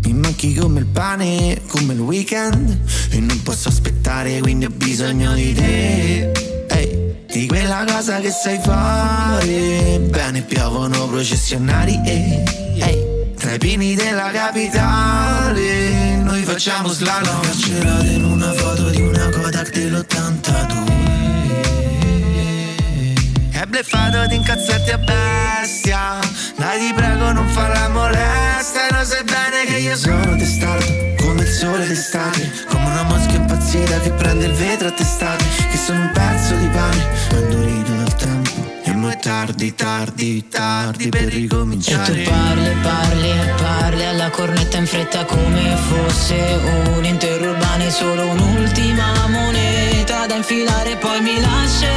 Mi manchi come il pane, come il weekend E non posso aspettare, quindi ho bisogno di te. Ehi, di quella cosa che sai fare. Bene, piovono processionari e Ehi, tra i pini della capitale Noi facciamo slalom. Carcerate in una foto di una Kodak dell'82 è bleffato di incazzarti a ti non farla molesta E lo sai bene che io sono testardo Come il sole d'estate Come una mosca impazzita che prende il vetro a testate Che sono un pezzo di pane Andorito dal tempo E mo è tardi, tardi, tardi per E ricominciare tu parli, parli e parli alla cornetta in fretta come fosse un intero urbano e solo un'ultima moneta da infilare poi mi lascerai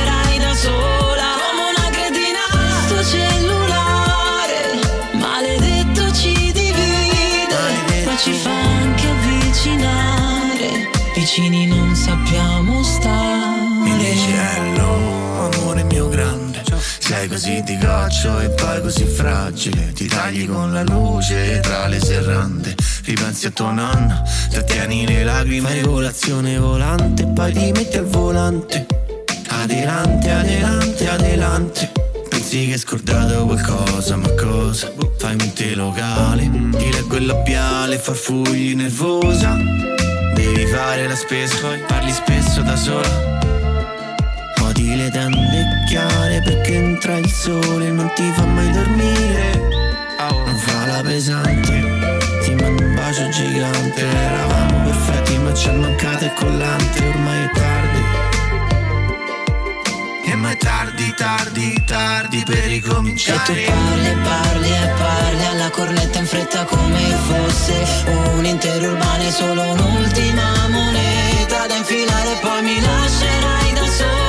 Sei così di goccio e poi così fragile. Ti tagli con la luce tra le serrande. Ripensi a tua nonna Trattieni le lacrime. Fai colazione volante Poi ti metti al volante. Adelante, adelante, adelante. Pensi che hai scordato qualcosa, ma cosa? Fai mente locale. Ti leggo il labiale, farfugli nervosa. Devi fare la spesa, parli spesso da sola tende chiare perché entra il sole e non ti fa mai dormire. Non fa la pesante, ti mando un bacio gigante. Eravamo perfetti ma ci è mancato il collante. Ormai è tardi. E ma è tardi, tardi, tardi per E tu ricominciare parli, parli e parli alla cornetta in fretta come fosse un intero urbano e solo un'ultima moneta da infilare poi mi lascerai da sola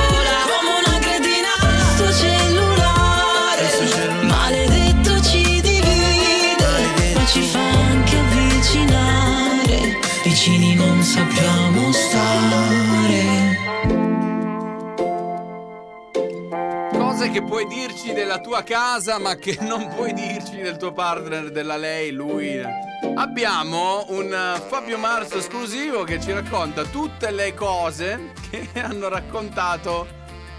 sappiamo stare Cose che puoi dirci della tua casa, ma che non puoi dirci del tuo partner, della lei, lui. Abbiamo un eh, Fabio Marzo esclusivo che ci racconta tutte le cose che hanno raccontato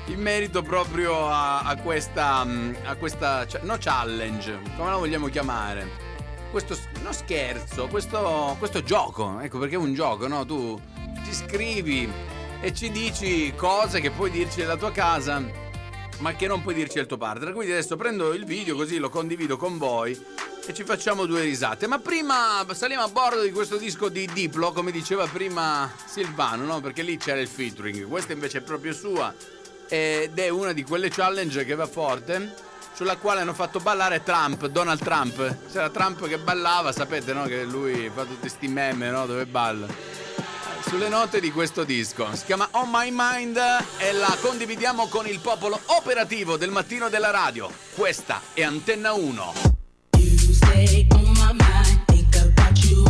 in merito proprio a, a questa. mm, a questa. cioè, no challenge, come la vogliamo chiamare? Questo no scherzo, questo, questo gioco, ecco perché è un gioco, no? Tu ti scrivi e ci dici cose che puoi dirci della tua casa ma che non puoi dirci al tuo partner. Quindi adesso prendo il video così lo condivido con voi e ci facciamo due risate. Ma prima saliamo a bordo di questo disco di Diplo, come diceva prima Silvano, no? Perché lì c'era il featuring. Questa invece è proprio sua ed è una di quelle challenge che va forte. Sulla quale hanno fatto ballare Trump, Donald Trump. C'era Trump che ballava, sapete, no? Che lui fa tutti sti meme, no? Dove balla sulle note di questo disco. Si chiama On My Mind e la condividiamo con il popolo operativo del mattino della radio. Questa è Antenna 1. stay on my mind. Think about you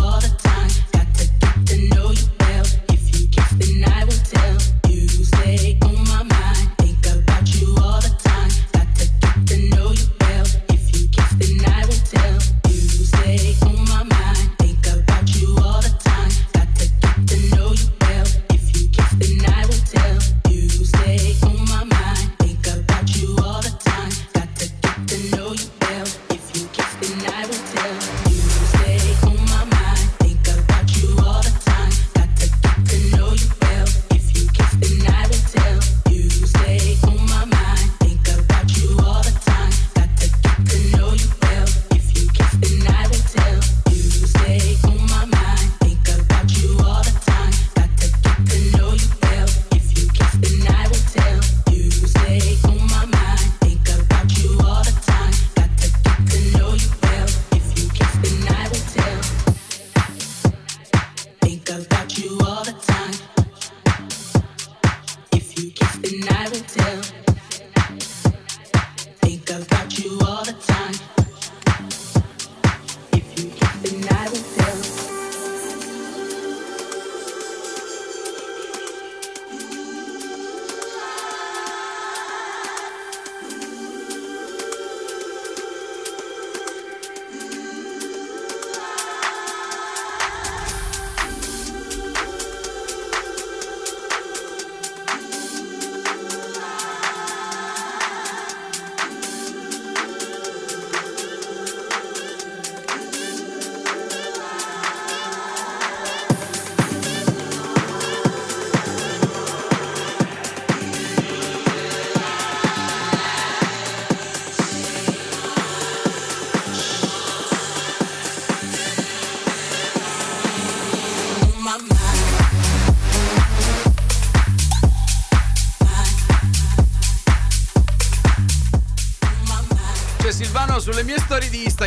I will tell. You stay on my mind. Think about you all the time. To know you well. If you kiss, then I will tell. You stay mm,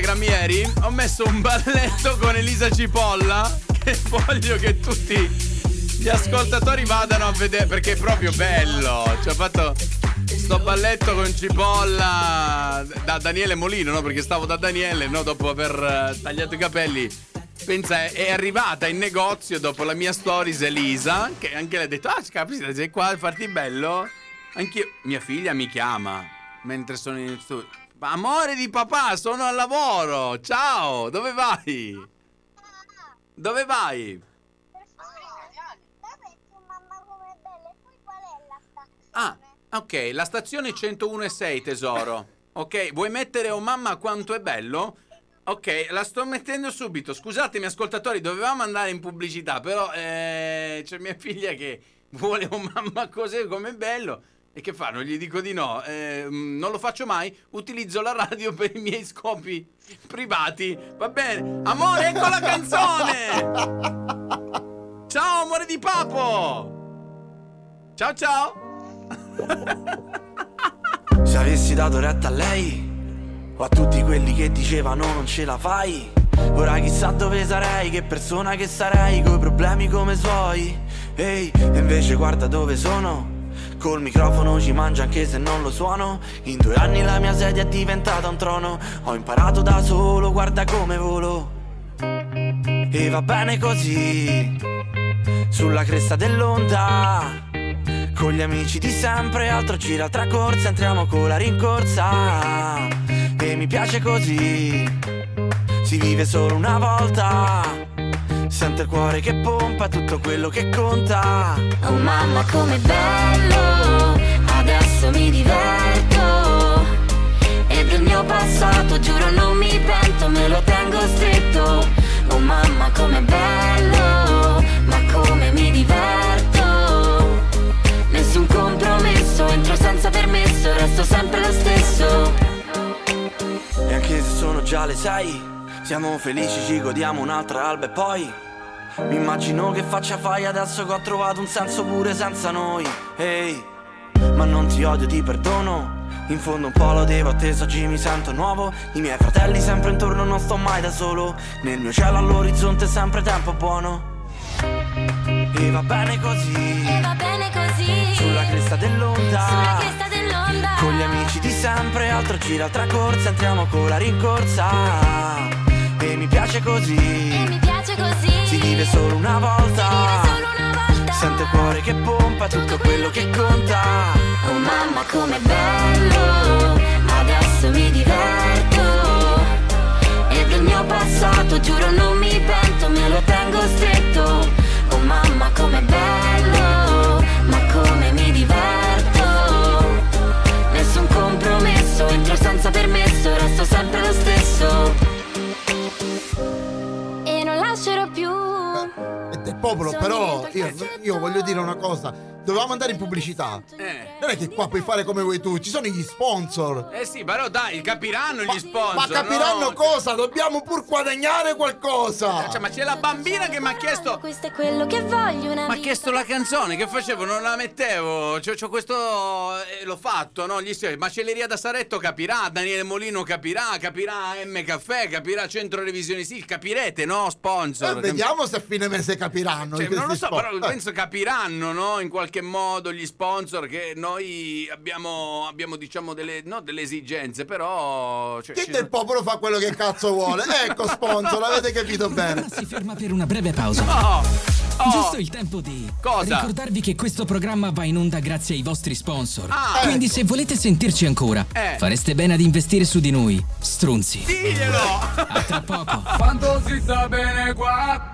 Instagram ieri ho messo un balletto con Elisa Cipolla. Che voglio che tutti gli ascoltatori vadano a vedere perché è proprio bello. Ci ho fatto sto balletto con Cipolla da Daniele Molino, no? Perché stavo da Daniele, no? Dopo aver eh, tagliato i capelli. Pensa, è- arrivata in negozio dopo la mia stories Elisa, che anche lei ha detto, ah, capisci, sei qua a farti bello? Anch'io, mia figlia mi chiama mentre sono in studio. Amore di papà, sono al lavoro. Ciao, dove vai? Dove vai? Ah, ok, la stazione 101,6 tesoro. Ok, vuoi mettere oh mamma quanto è bello? Ok, la sto mettendo subito. Scusatemi ascoltatori, dovevamo andare in pubblicità, però eh, c'è mia figlia che vuole oh mamma così come bello. E che fa? Non gli dico di no. Eh, non lo faccio mai. Utilizzo la radio per i miei scopi privati. Va bene. Amore, ecco la canzone! Ciao, amore di papo! Ciao, ciao! Se avessi dato retta a lei o a tutti quelli che dicevano non ce la fai, ora chissà dove sarei, che persona che sarei, coi problemi come suoi. Ehi, e invece guarda dove sono. Col microfono ci mangio anche se non lo suono. In due anni la mia sedia è diventata un trono. Ho imparato da solo, guarda come volo. E va bene così, sulla cresta dell'onda. Con gli amici di sempre, altro gira tra corsa, entriamo con la rincorsa. E mi piace così, si vive solo una volta. Sento il cuore che pompa, tutto quello che conta. Oh mamma com'è bello, adesso mi diverto. E del mio passato giuro non mi pento, me lo tengo stretto. Oh mamma com'è bello, ma come mi diverto. Nessun compromesso, entro senza permesso, resto sempre lo stesso. E anche se sono già le sei, siamo felici, ci godiamo un'altra alba e poi mi immagino che faccia fai adesso che ho trovato un senso pure senza noi. Ehi, ma non ti odio, ti perdono. In fondo un po' lo devo a te, oggi mi sento nuovo. I miei fratelli sempre intorno, non sto mai da solo. Nel mio cielo all'orizzonte sempre tempo buono. E va bene così, Va bene così, sulla cresta dell'onda. sulla cresta dell'onda Con gli amici di sempre, altro gira tra corsa, entriamo con la rincorsa. E mi piace così, Mi piace così, si vive solo una volta. solo una volta. Sento il cuore che pompa, tutto quello che conta. Oh mamma com'è bello, adesso mi diverto. E del mio passato giuro non mi pento, me lo tengo stretto. Oh mamma com'è bello, ma come mi diverto. Nessun compromesso, entro senza permesso, resto sempre lo stesso popolo, però io, io voglio dire una cosa. Dovevamo andare in pubblicità. Eh. Non è che qua puoi fare come vuoi tu, ci sono gli sponsor. Eh sì, però dai, capiranno gli sponsor. Ma capiranno no? cosa? Dobbiamo pur guadagnare qualcosa. Cioè, ma c'è la bambina che mi ha chiesto. Questo è quello che voglio una Mi ha chiesto la canzone, che facevo? Non la mettevo. C'ho, c'ho questo. eh, l'ho fatto, no? Gli sti- Macelleria da Saretto capirà, Daniele Molino capirà, capirà M Caffè, capirà Centro Revisioni Sì, capirete, no? Sponsor. Eh, vediamo se a fine mese capiranno. Cioè, non lo so, sponsor. però penso capiranno, no? In qualche modo gli sponsor che noi abbiamo, abbiamo diciamo, delle, no, delle esigenze, però. Cioè, Chi ci del popolo fa quello che cazzo vuole? Ecco, sponsor, l'avete capito bene. Si ferma per una breve pausa. Oh, Giusto il tempo di Cosa? ricordarvi che questo programma va in onda grazie ai vostri sponsor. Ah, Quindi ecco. se volete sentirci ancora, Eh. fareste bene ad investire su di noi, strunzi. Diglielo! A tra poco. Quanto si sta bene qua?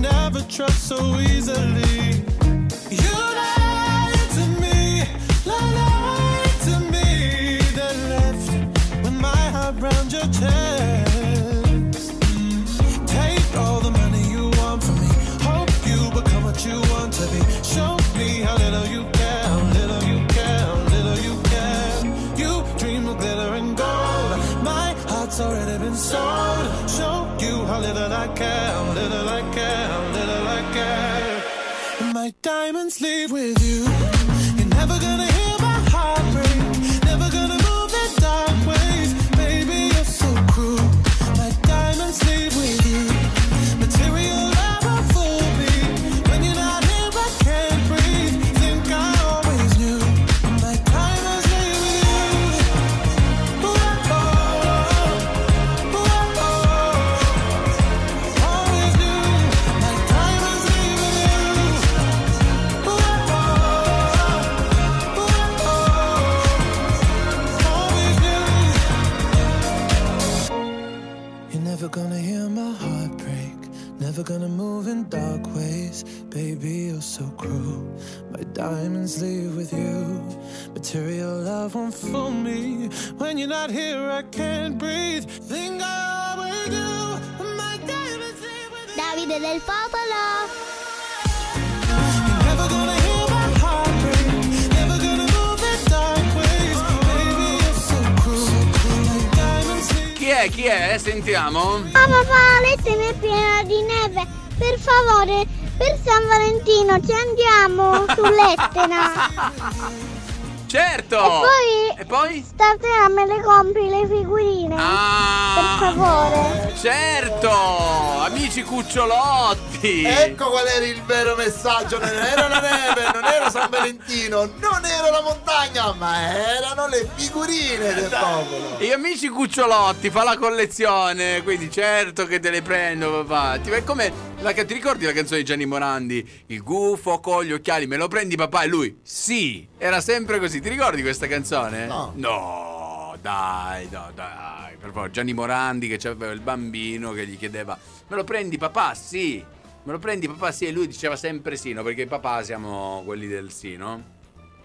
Never trust so easily. You lied to me, lied to me. Then left with my heart round your chest. Diamonds leave with you. Diamonds leave with you. Material love won't fool me. When you're not here, I can't breathe. Think I always do. My diamonds leave with you. Davide del popolo. Never gonna hear my heart break. Never gonna move in dark ways. Baby, you're so cruel. My diamonds leave Chi è? Chi è? Sentiamo. Ah papà, l'Etna è piena di neve. Per favore, per San Valentino ci andiamo sull'Etna. Certo! E poi, E poi? stasera me le compri le figurine. Ah! Per favore. Certo! Amici cucciolotti! Ecco qual era il vero messaggio, non era la neve, non era San Valentino, non era la montagna, ma erano le figurine del popolo. E amici cucciolotti, fa la collezione, quindi certo che te le prendo, papà. Ti, è come la, ti ricordi la canzone di Gianni Morandi? Il gufo con gli occhiali, me lo prendi papà? E lui, sì, era sempre così. Ti ricordi questa canzone? No. No, dai, no, dai, per favore. Gianni Morandi che aveva il bambino che gli chiedeva, me lo prendi papà? Sì. Me lo prendi papà? Sì. E lui diceva sempre sì, no? Perché papà siamo quelli del sì, no?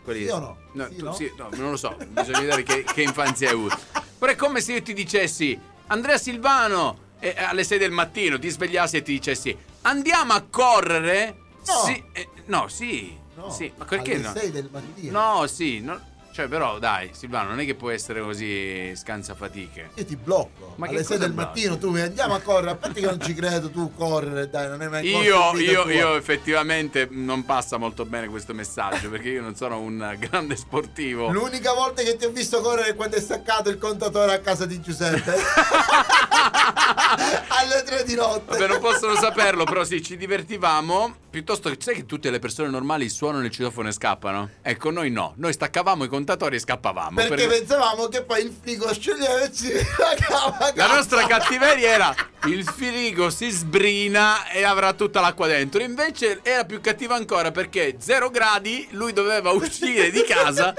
Quelli Sì o no? No, Sì, tu- no? sì, no, non lo so, bisogna vedere che, che infanzia hai avuto. Però è come se io ti dicessi, Andrea Silvano, e alle 6 del mattino ti svegliassi e ti dicessi, andiamo a correre? No. Sì, eh, no, sì, No, sì, ma perché alle no? 6 del mattino. No, sì, no- cioè però dai, Silvano, non è che può essere così scansafatiche. Io ti blocco. Ma che Alle 6 cosa del blocchi? mattino tu mi andiamo a correre, a parte che non ci credo, tu correre, dai, non è mai Io, io, io effettivamente non passa molto bene questo messaggio perché io non sono un grande sportivo. L'unica volta che ti ho visto correre è quando è staccato il contatore a casa di Giuseppe. Alle 3 di notte. Vabbè, non possono saperlo, però sì, ci divertivamo. Piuttosto che sai che tutte le persone normali suonano il citofono e scappano? Ecco, noi no. Noi staccavamo i contatori e scappavamo. Perché pensavamo che poi il frigo scioglieva e ci la cava La nostra cattiveria era il frigo si sbrina e avrà tutta l'acqua dentro. Invece era più cattiva ancora perché 0 gradi lui doveva uscire di casa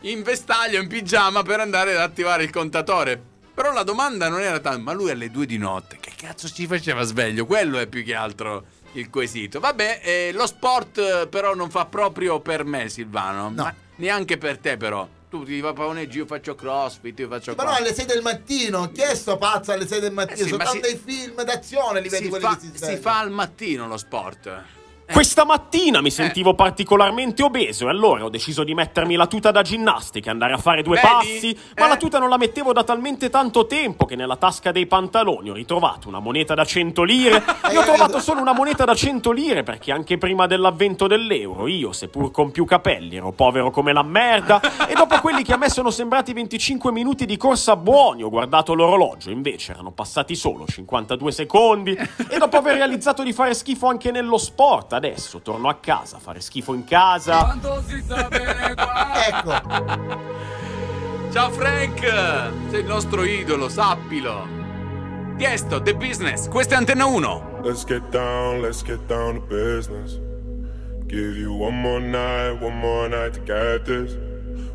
in vestaglio, in pigiama per andare ad attivare il contatore. Però la domanda non era tanto, ma lui alle 2 di notte, che cazzo ci faceva sveglio? Quello è più che altro il quesito. Vabbè, eh, lo sport eh, però non fa proprio per me, Silvano. Ma neanche per te però. Tu ti pavoneggi, io faccio crossfit, io faccio Però alle 6 del mattino, chi è sto pazzo alle 6 del mattino? Eh sì, Soltanto si- i film d'azione li vedi quelli fa, che si si fa al mattino lo sport. Questa mattina mi sentivo particolarmente obeso e allora ho deciso di mettermi la tuta da ginnastica e andare a fare due Vedi? passi, ma Eh. la tuta non la mettevo da talmente tanto tempo che nella tasca dei pantaloni ho ritrovato una moneta da 100 lire e ho trovato solo una moneta da 100 lire perché anche prima dell'avvento dell'euro io, seppur con più capelli, ero povero come la merda e dopo quelli che a me sono sembrati 25 minuti di corsa buoni ho guardato l'orologio, invece erano passati solo 52 secondi e dopo aver realizzato di fare schifo anche nello sport, adesso torno a casa a fare schifo in casa. Quanto si sta bene qua. Ecco. Ciao Frank! Sei il nostro idolo, sappilo. Tiesto, The Business, questa è Antenna 1. Let's get down, let's get down to business. Give you one more night, one more night to get this.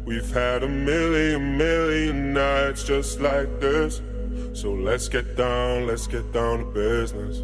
We've had a million, million nights just like this. So let's get down, let's get down to business.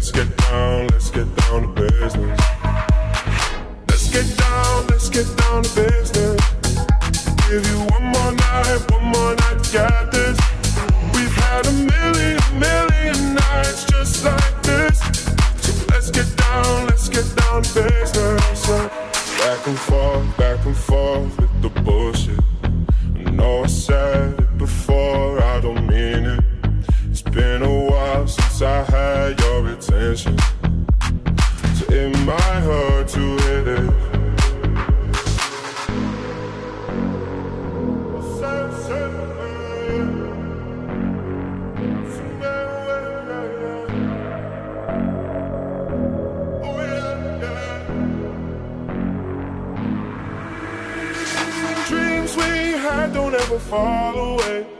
Let's get down, let's get down to business. Let's get down, let's get down to business. Give you one more night, one more night get this. We've had a million, million nights just like this. So let's get down, let's get down to business. Back and forth, back and forth with the bullshit. I know I said it before, I don't mean it. Been a while since I had your attention. So it might hurt to hit it. Oh, Dreams we had don't ever fall away.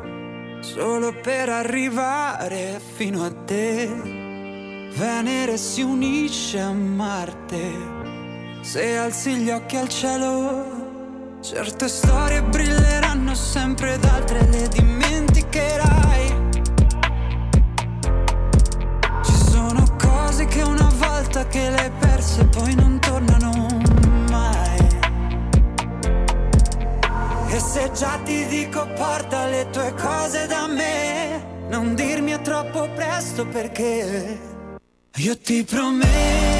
solo per arrivare fino a te. Venere si unisce a Marte se alzi gli occhi al cielo. Certe storie brilleranno sempre ed altre le dimenticherai. Ci sono cose che una volta che le hai perse poi non tornano se già ti dico porta le tue cose da me, non dirmi è troppo presto perché io ti prometto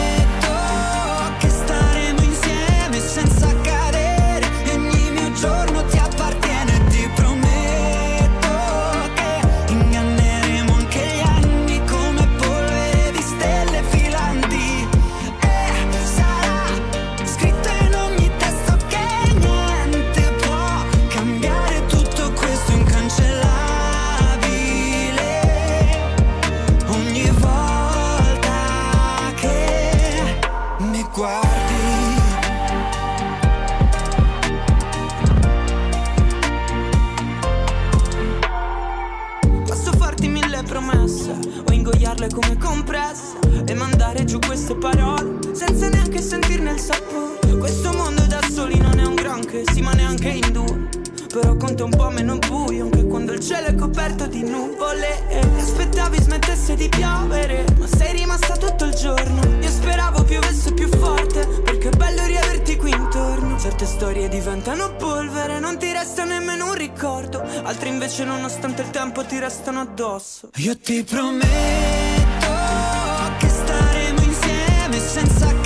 senza parole, senza neanche sentirne il sapore. Questo mondo da soli non è un granché, sì ma neanche in due. Però conta un po' meno buio, anche quando il cielo è coperto di nuvole. E aspettavi smettesse di piovere, ma sei rimasta tutto il giorno. Io speravo piovesse più forte, perché è bello riaverti qui intorno. Certe storie diventano polvere, non ti resta nemmeno un ricordo. Altre invece, nonostante il tempo, ti restano addosso. Io ti prometto insieme senza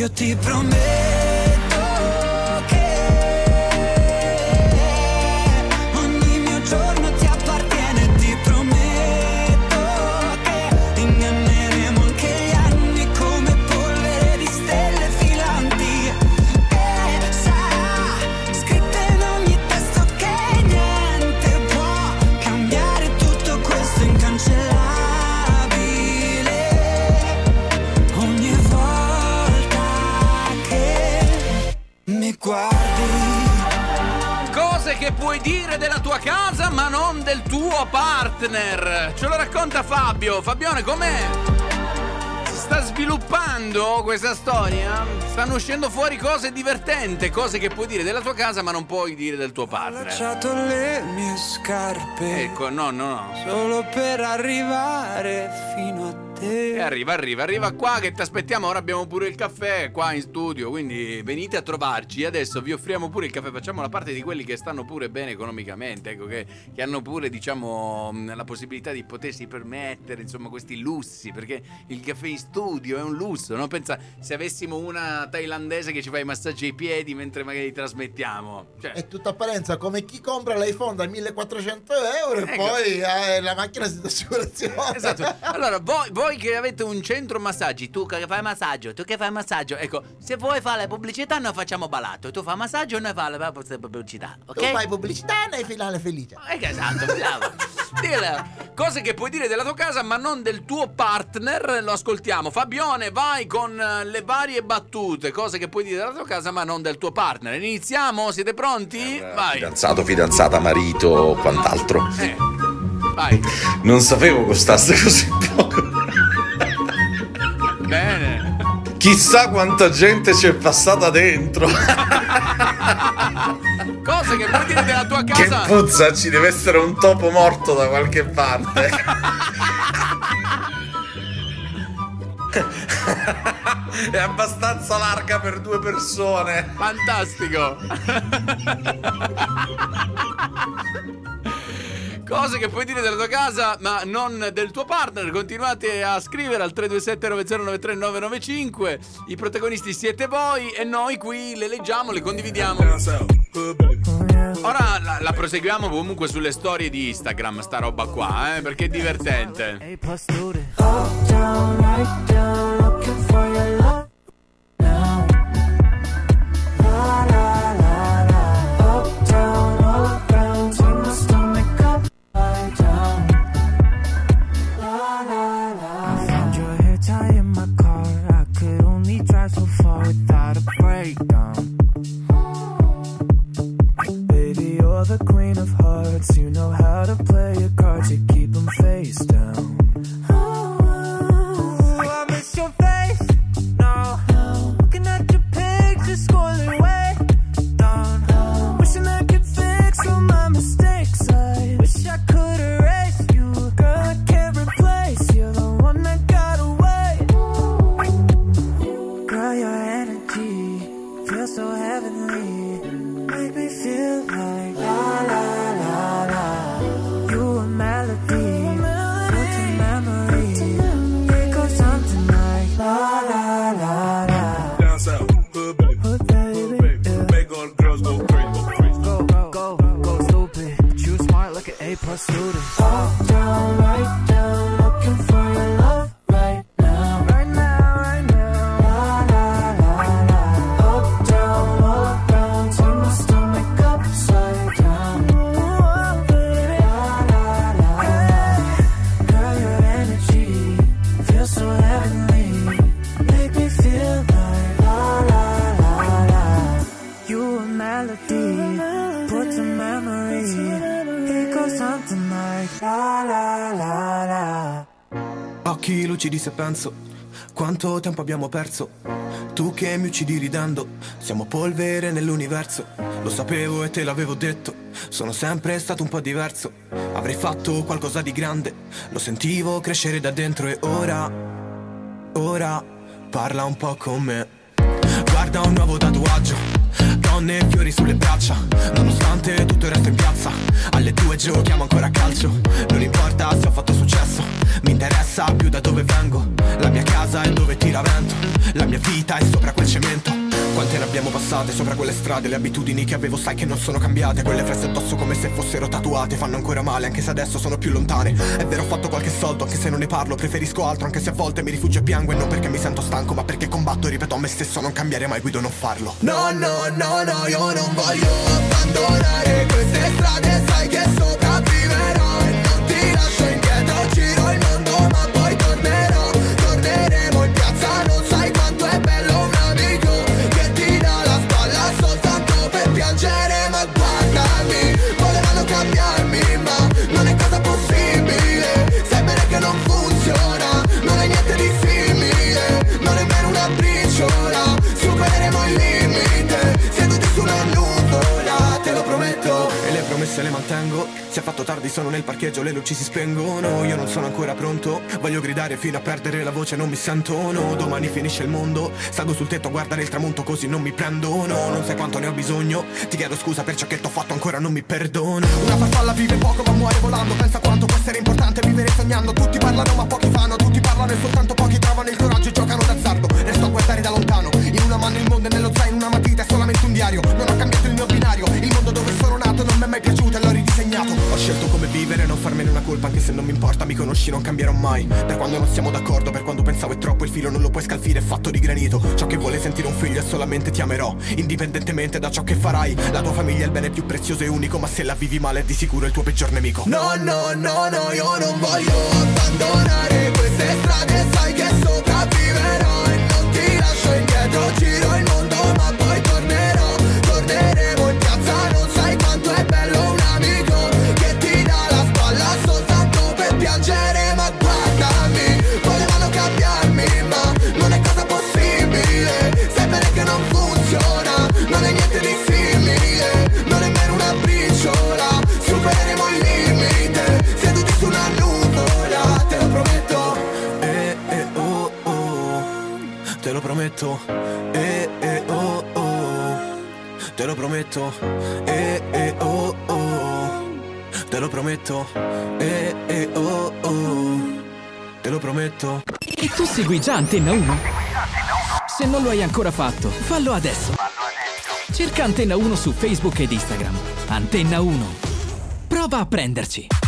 Io ti prometto che puoi dire della tua casa ma non del tuo partner. Ce lo racconta Fabio. Fabione, com'è? Si sta sviluppando questa storia? Stanno uscendo fuori cose divertenti, cose che puoi dire della tua casa ma non puoi dire del tuo Ho partner. lasciato le mie scarpe Ecco, no, no, no. solo per arrivare fino a te. E arriva, arriva, arriva qua che ti aspettiamo. Ora abbiamo pure il caffè qua in studio. Quindi venite a trovarci. Adesso vi offriamo pure il caffè. Facciamo la parte di quelli che stanno pure bene economicamente. Ecco, che, che hanno pure, diciamo, la possibilità di potersi permettere, insomma, questi lussi. Perché il caffè in studio è un lusso. No? Pensa se avessimo una thailandese che ci fa i massaggi ai piedi mentre magari trasmettiamo. Cioè, È tutta apparenza come chi compra l'iPhone da 1400 euro e Ecco. poi ha la macchina di assicurazione. Esatto. Allora, voi, voi che avete un centro massaggi, tu che fai massaggio, tu che fai massaggio, ecco, se vuoi fare la pubblicità, noi facciamo balato. Tu fai massaggio, noi facciamo la pubblicità, ok? Tu fai pubblicità e nel finale felice. Ecco, esatto, bravo. Dile, cose che puoi dire della tua casa, ma non del tuo partner. Lo ascoltiamo. Fabione, vai con eh, le varie battute. Cose che puoi dire della tua casa, ma non del tuo partner. Iniziamo? Siete pronti? Vai. Fidanzato, fidanzata, marito, quant'altro. Eh, vai. Non sapevo costasse così poco. Bene. Chissà quanta gente ci è passata dentro. Cose che puoi dire della tua Che casa. puzza, ci deve essere un topo morto da qualche parte. È abbastanza larga per due persone. Fantastico. Cose che puoi dire della tua casa, ma non del tuo partner. Continuate a scrivere al 327-9093-995. I protagonisti siete voi e noi qui le leggiamo, le condividiamo. Ora la, la proseguiamo comunque sulle storie di Instagram, sta roba qua, eh, perché è divertente. You know lucidi se penso quanto tempo abbiamo perso. Tu che mi uccidi ridendo, siamo polvere nell'universo. Lo sapevo e te l'avevo detto, sono sempre stato un po' diverso. Avrei fatto qualcosa di grande, lo sentivo crescere da dentro e ora, ora parla un po' con me. Guarda un nuovo tatuaggio, donne e fiori sulle braccia, nonostante tutto il resto in piazza. Alle due giochiamo ancora a calcio, non importa se ho fatto successo, mi interessa più da dove vengo. La mia casa è dove tira vento, la mia vita è sopra quel cemento. Quante ne abbiamo passate sopra quelle strade, le abitudini che avevo sai che non sono cambiate, quelle fresse addosso come se fossero tatuate, fanno ancora male anche se adesso sono più lontane. È vero ho fatto qualche soldo anche se non ne parlo, preferisco altro anche se a volte mi rifugio e piango e non perché mi sento stanco, ma perché combatto e ripeto a me stesso non cambiare mai, guido non farlo. No, no, no, no, io non voglio abbandonare queste strade, sai che sopravviverò e le mantengo, si è fatto tardi, sono nel parcheggio, le luci si spengono, io non sono ancora pronto, voglio gridare fino a perdere la voce, non mi sento, no, domani finisce il mondo, salgo sul tetto a guardare il tramonto così non mi prendo, no, non sai quanto ne ho bisogno, ti chiedo scusa per ciò che t'ho fatto, ancora non mi perdono. Una farfalla vive poco ma muore volando, pensa quanto può essere importante vivere sognando, tutti parlano ma pochi fanno, tutti parlano e soltanto pochi trovano il coraggio e giocano d'azzardo, resto a guardare da lontano, in una mano il mondo e nello zaino una matita è solamente un diario, non ho cambiato il mio binario, nato non mi è mai piaciuto e l'ho ridisegnato, ho scelto come vivere, non farmene una colpa anche se non mi importa, mi conosci, non cambierò mai, per quando non siamo d'accordo, per quando pensavo è troppo il filo non lo puoi scalfire, è fatto di granito, ciò che vuole sentire un figlio è solamente ti amerò, indipendentemente da ciò che farai, la tua famiglia è il bene più prezioso e unico, ma se la vivi male è di sicuro il tuo peggior nemico. No, no, no, no, io non voglio abbandonare queste strade, sai che sopravviverò e non ti lascio indietro, giro il mondo prometto, eh, eh, oh, oh, te lo prometto, eh, eh, oh, oh, te lo prometto, eh, eh, oh, oh, te lo prometto. E tu segui già Antenna 1? Se non lo hai ancora fatto, fallo adesso. Cerca Antenna 1 su Facebook ed Instagram. Antenna 1. Prova a prenderci.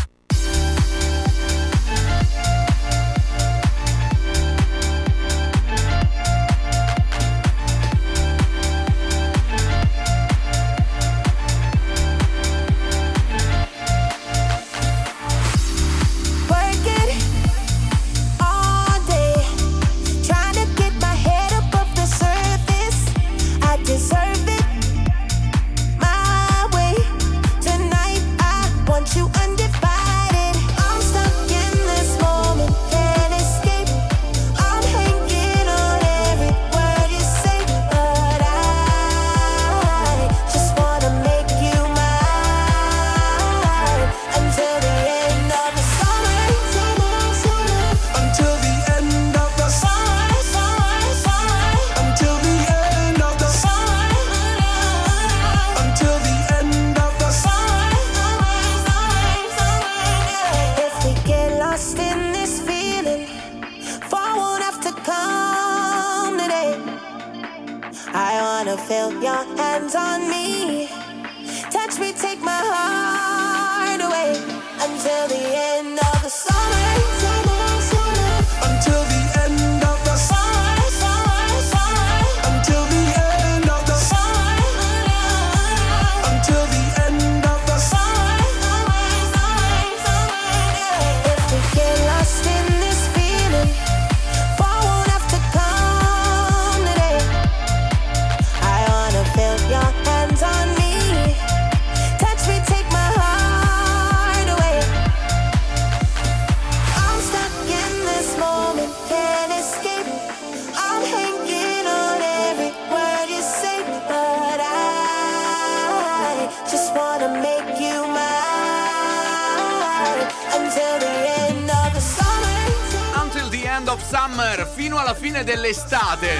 Fine dell'estate.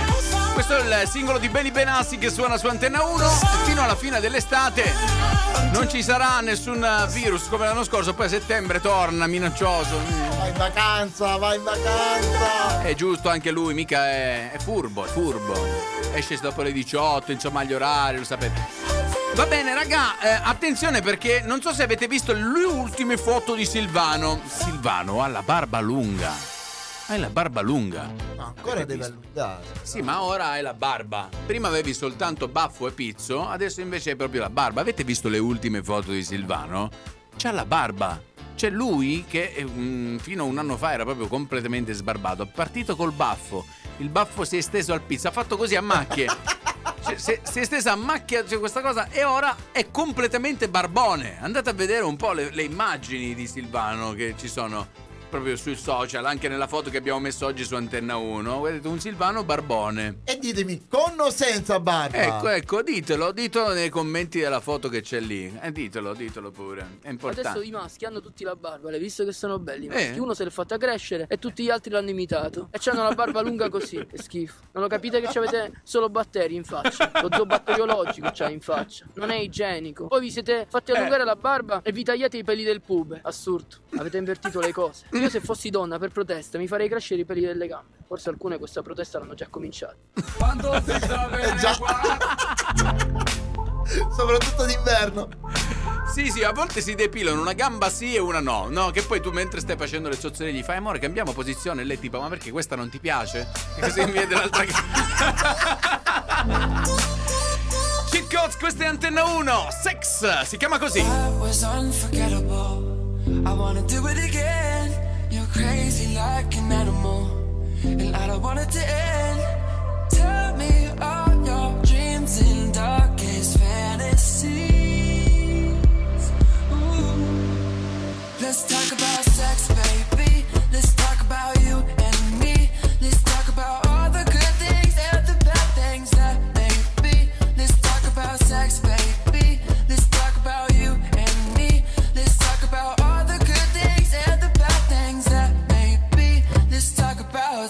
Questo è il singolo di Benny Benassi che suona su Antenna 1 e fino alla fine dell'estate non ci sarà nessun virus come l'anno scorso, poi a settembre torna minaccioso. Vai in vacanza, vai in vacanza. È giusto, anche lui mica è, è furbo, è furbo. Esce dopo le 18, insomma agli orari, lo sapete. Va bene, raga, eh, attenzione perché non so se avete visto le ultime foto di Silvano. Silvano ha la barba lunga. Hai la barba lunga. Ancora Avete deve visto? allungare. Sì, ma ora hai la barba. Prima avevi soltanto baffo e pizzo, adesso invece hai proprio la barba. Avete visto le ultime foto di Silvano? C'ha la barba. C'è lui che eh, mm, fino a un anno fa era proprio completamente sbarbato. È partito col baffo. Il baffo si è esteso al pizzo. Ha fatto così a macchie. Cioè, si, si è stesa a macchia cioè, questa cosa e ora è completamente barbone. Andate a vedere un po' le, le immagini di Silvano che ci sono proprio sui social, anche nella foto che abbiamo messo oggi su Antenna 1. Vedete un Silvano barbone. E ditemi, con o senza barba? Ecco, ecco, ditelo, ditelo nei commenti della foto che c'è lì. Eh, ditelo, ditelo pure. È importante. Adesso i maschi hanno tutti la barba, l'hai visto che sono belli? Eh. Uno se l'è fatta crescere e tutti gli altri l'hanno imitato. E c'hanno la barba lunga così, che schifo. Non lo capite che avete solo batteri in faccia. Lo zoo batteriologico c'hai in faccia. Non è igienico. Poi vi siete fatti Eh. allungare la barba e vi tagliate i peli del pube. Assurdo. Avete invertito le cose. Io se fossi donna per protesta mi farei crescere i peli delle gambe. Forse alcune questa protesta l'hanno già cominciata. Quando si sta bene Soprattutto d'inverno. Sì, sì, a volte si depilano una gamba sì e una no. No, che poi tu mentre stai facendo le zozzerie gli fai, amore, cambiamo posizione. E lei tipo, ma perché questa non ti piace? E così mi vede l'altra gamba. Cheat Codes, questa è Antenna 1. Sex, si chiama così. That was unforgettable. I wanna do it again. Crazy like an animal, and I don't want it to end. Tell me all your dreams and darkest fantasies. Ooh. Let's talk about sex, baby.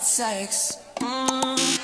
Sex. Mm.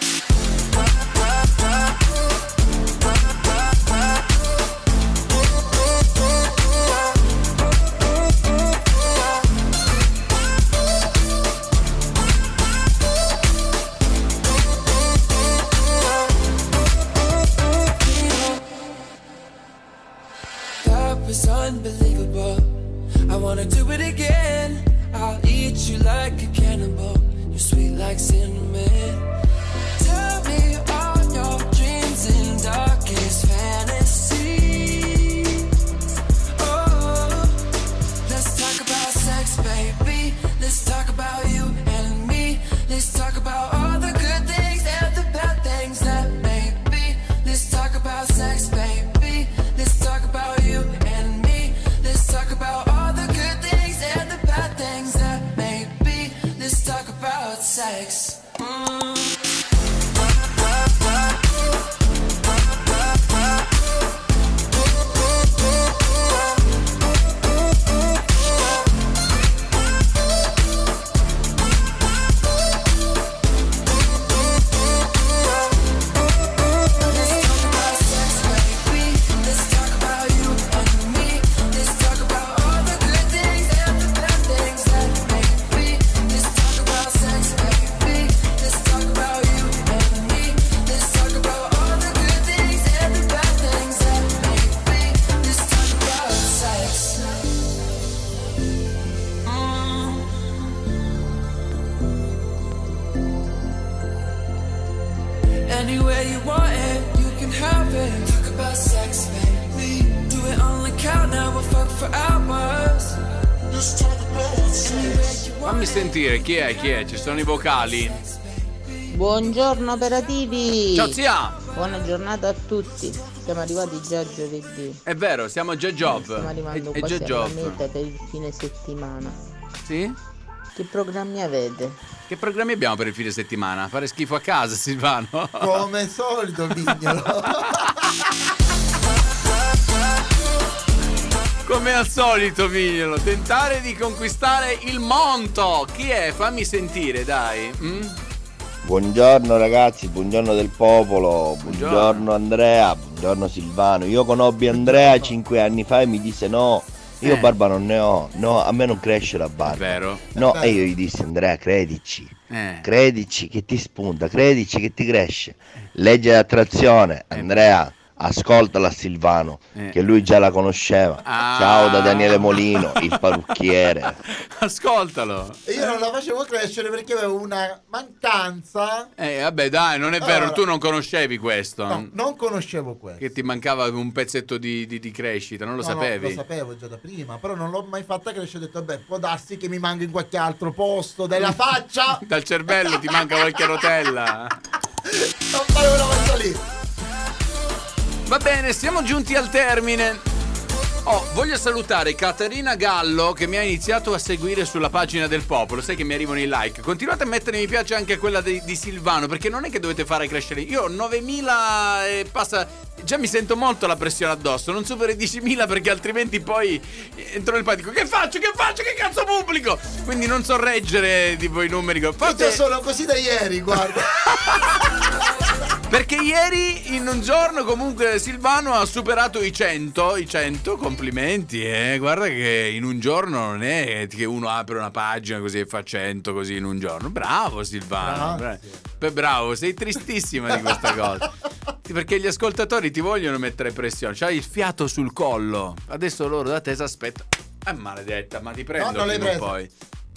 Chi è, chi è, ci sono i vocali. Buongiorno operativi! Ciao, zia! Buona giornata a tutti! Siamo arrivati già giovedì. È vero, siamo già job. Stiamo arrivando È, è già alla job. meta per il fine settimana. Sì? Che programmi avete? Che programmi abbiamo per il fine settimana? Fare schifo a casa, Silvano? Come solito, Vignolo. Come al solito, Mignolo, tentare di conquistare il monto. Chi è? Fammi sentire, dai. Mm? Buongiorno ragazzi, buongiorno del popolo, buongiorno Andrea, buongiorno Silvano. Io conobbi Andrea cinque anni fa e mi disse no, io Eh. barba non ne ho, no, a me non cresce la barba. vero. No, È e io gli dissi Andrea, credici, Eh. credici che ti spunta, credici che ti cresce. Legge d'attrazione, Andrea, ascoltala Silvano, Eh. che lui già la conosceva. Ah. Ciao da Daniele Molino, il parrucchiere. Ascoltalo. Io non la facevo crescere perché avevo una mancanza. Eh, vabbè, dai, non è vero, Allora- tu non conoscevi questo. No, non conoscevo questo. Che ti mancava un pezzetto di, di- di crescita, non lo No, no, sapevi? lo sapevo già da prima, però non l'ho mai fatta crescere. Ho detto, beh, può darsi che mi manca in qualche altro posto della faccia. Dal cervello ti manca qualche rotella. non fare una cosa lì. Va bene, siamo giunti al termine. Oh, voglio salutare Caterina Gallo che mi ha iniziato a seguire sulla pagina del popolo. Sai che mi arrivano i like. Continuate a mettere mi piace anche a quella di, di Silvano, perché non è che dovete fare crescere. Io ho 9000 e passa. Già mi sento molto la pressione addosso. Non supero i 10.000 perché altrimenti poi entro nel panico. Che faccio? Che faccio? Che cazzo pubblico? Quindi non so reggere tipo i numeri. Io Fate... sono così da ieri, guarda. Perché ieri in un giorno comunque Silvano ha superato i 100, i 100, complimenti, eh. Guarda che in un giorno non è che uno apre una pagina così e fa 100 così in un giorno. Bravo Silvano. Bra- Beh, bravo, sei tristissima di questa cosa. Perché gli ascoltatori ti vogliono mettere pressione, c'hai il fiato sul collo. Adesso loro da te si aspetta. Ah, maledetta, ma ti prendo non l'hai prima poi.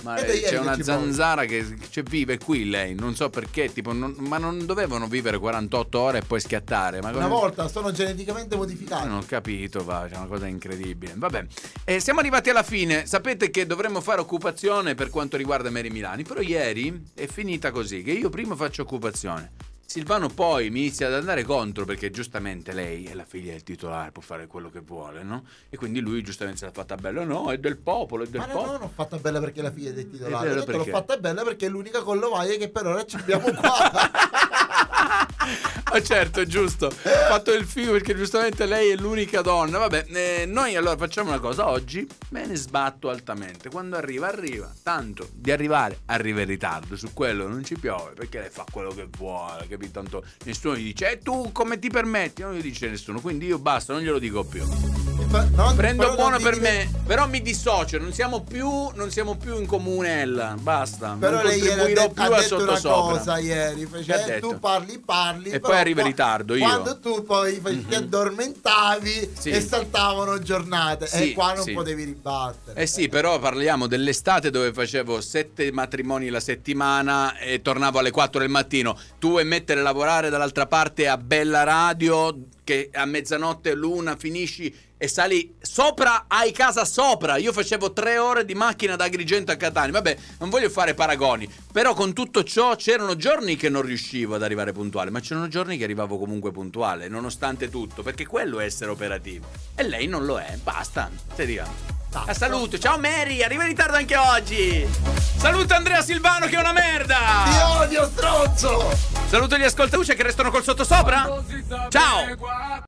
Ma È eh, c'è una zanzara che cioè, vive qui lei, non so perché, tipo, non- ma non dovevano vivere 48 ore e poi schiattare. Ma Una come- volta sono geneticamente modificati. non ho capito, va, c'è una cosa incredibile. Vabbè, Eh, siamo arrivati alla fine. Sapete che dovremmo fare occupazione per quanto riguarda Mary Milani, però ieri è finita così, che io prima faccio occupazione. Silvano poi mi inizia ad andare contro perché giustamente lei è la figlia del titolare, può fare quello che vuole, no? E quindi lui giustamente se l'ha fatta bella, no, è del popolo, è del Ma no, popolo. non ho fatta bella perché la figlia è del È titolare. l'ho fatta bella perché è l'unica collovaia che per ora ci abbiamo qua. Ah, certo, giusto. Ho fatto il figo perché giustamente lei è l'unica donna. Vabbè, eh, noi allora facciamo una cosa. Oggi me ne sbatto altamente. Quando arriva, arriva. Tanto di arrivare, arriva in ritardo. Su quello non ci piove perché lei fa quello che vuole, capito? Tanto nessuno gli dice, e tu come ti permetti? Non gli dice nessuno. Quindi io basta, non glielo dico più. Non- Prendo buono per me, però mi dissocio. Non siamo più, non siamo più in comune, Ella. Basta. Però non lei ha, contribuirò det- più ha a sottosopra. cosa ieri. Ha Fece, detto? tu parli, parli. E però poi arriva in ritardo, io. Quando tu poi fa- ti addormentavi Sì. e saltavano giornate. Sì, e qua non sì. potevi ribattere. Eh sì, però parliamo dell'estate dove facevo sette matrimoni la settimana e tornavo alle 4 del mattino. Tu vuoi mettere a lavorare dall'altra parte a Bella Radio che a mezzanotte l'una finisci e sali sopra, hai casa sopra. Io facevo tre ore di macchina da Agrigento a Catania. Vabbè, non voglio fare paragoni, però con tutto ciò c'erano giorni che non riuscivo ad arrivare puntuale, ma c'erano giorni che arrivavo comunque puntuale, nonostante tutto, perché quello è essere operativo. E lei non lo è, basta. Te dica. Ah, saluto, ciao Mary, arriva in ritardo anche oggi. Saluto Andrea Silvano che è una merda. Ti odio, stronzo. Saluto gli ascoltatori che restano col sottosopra. Ciao.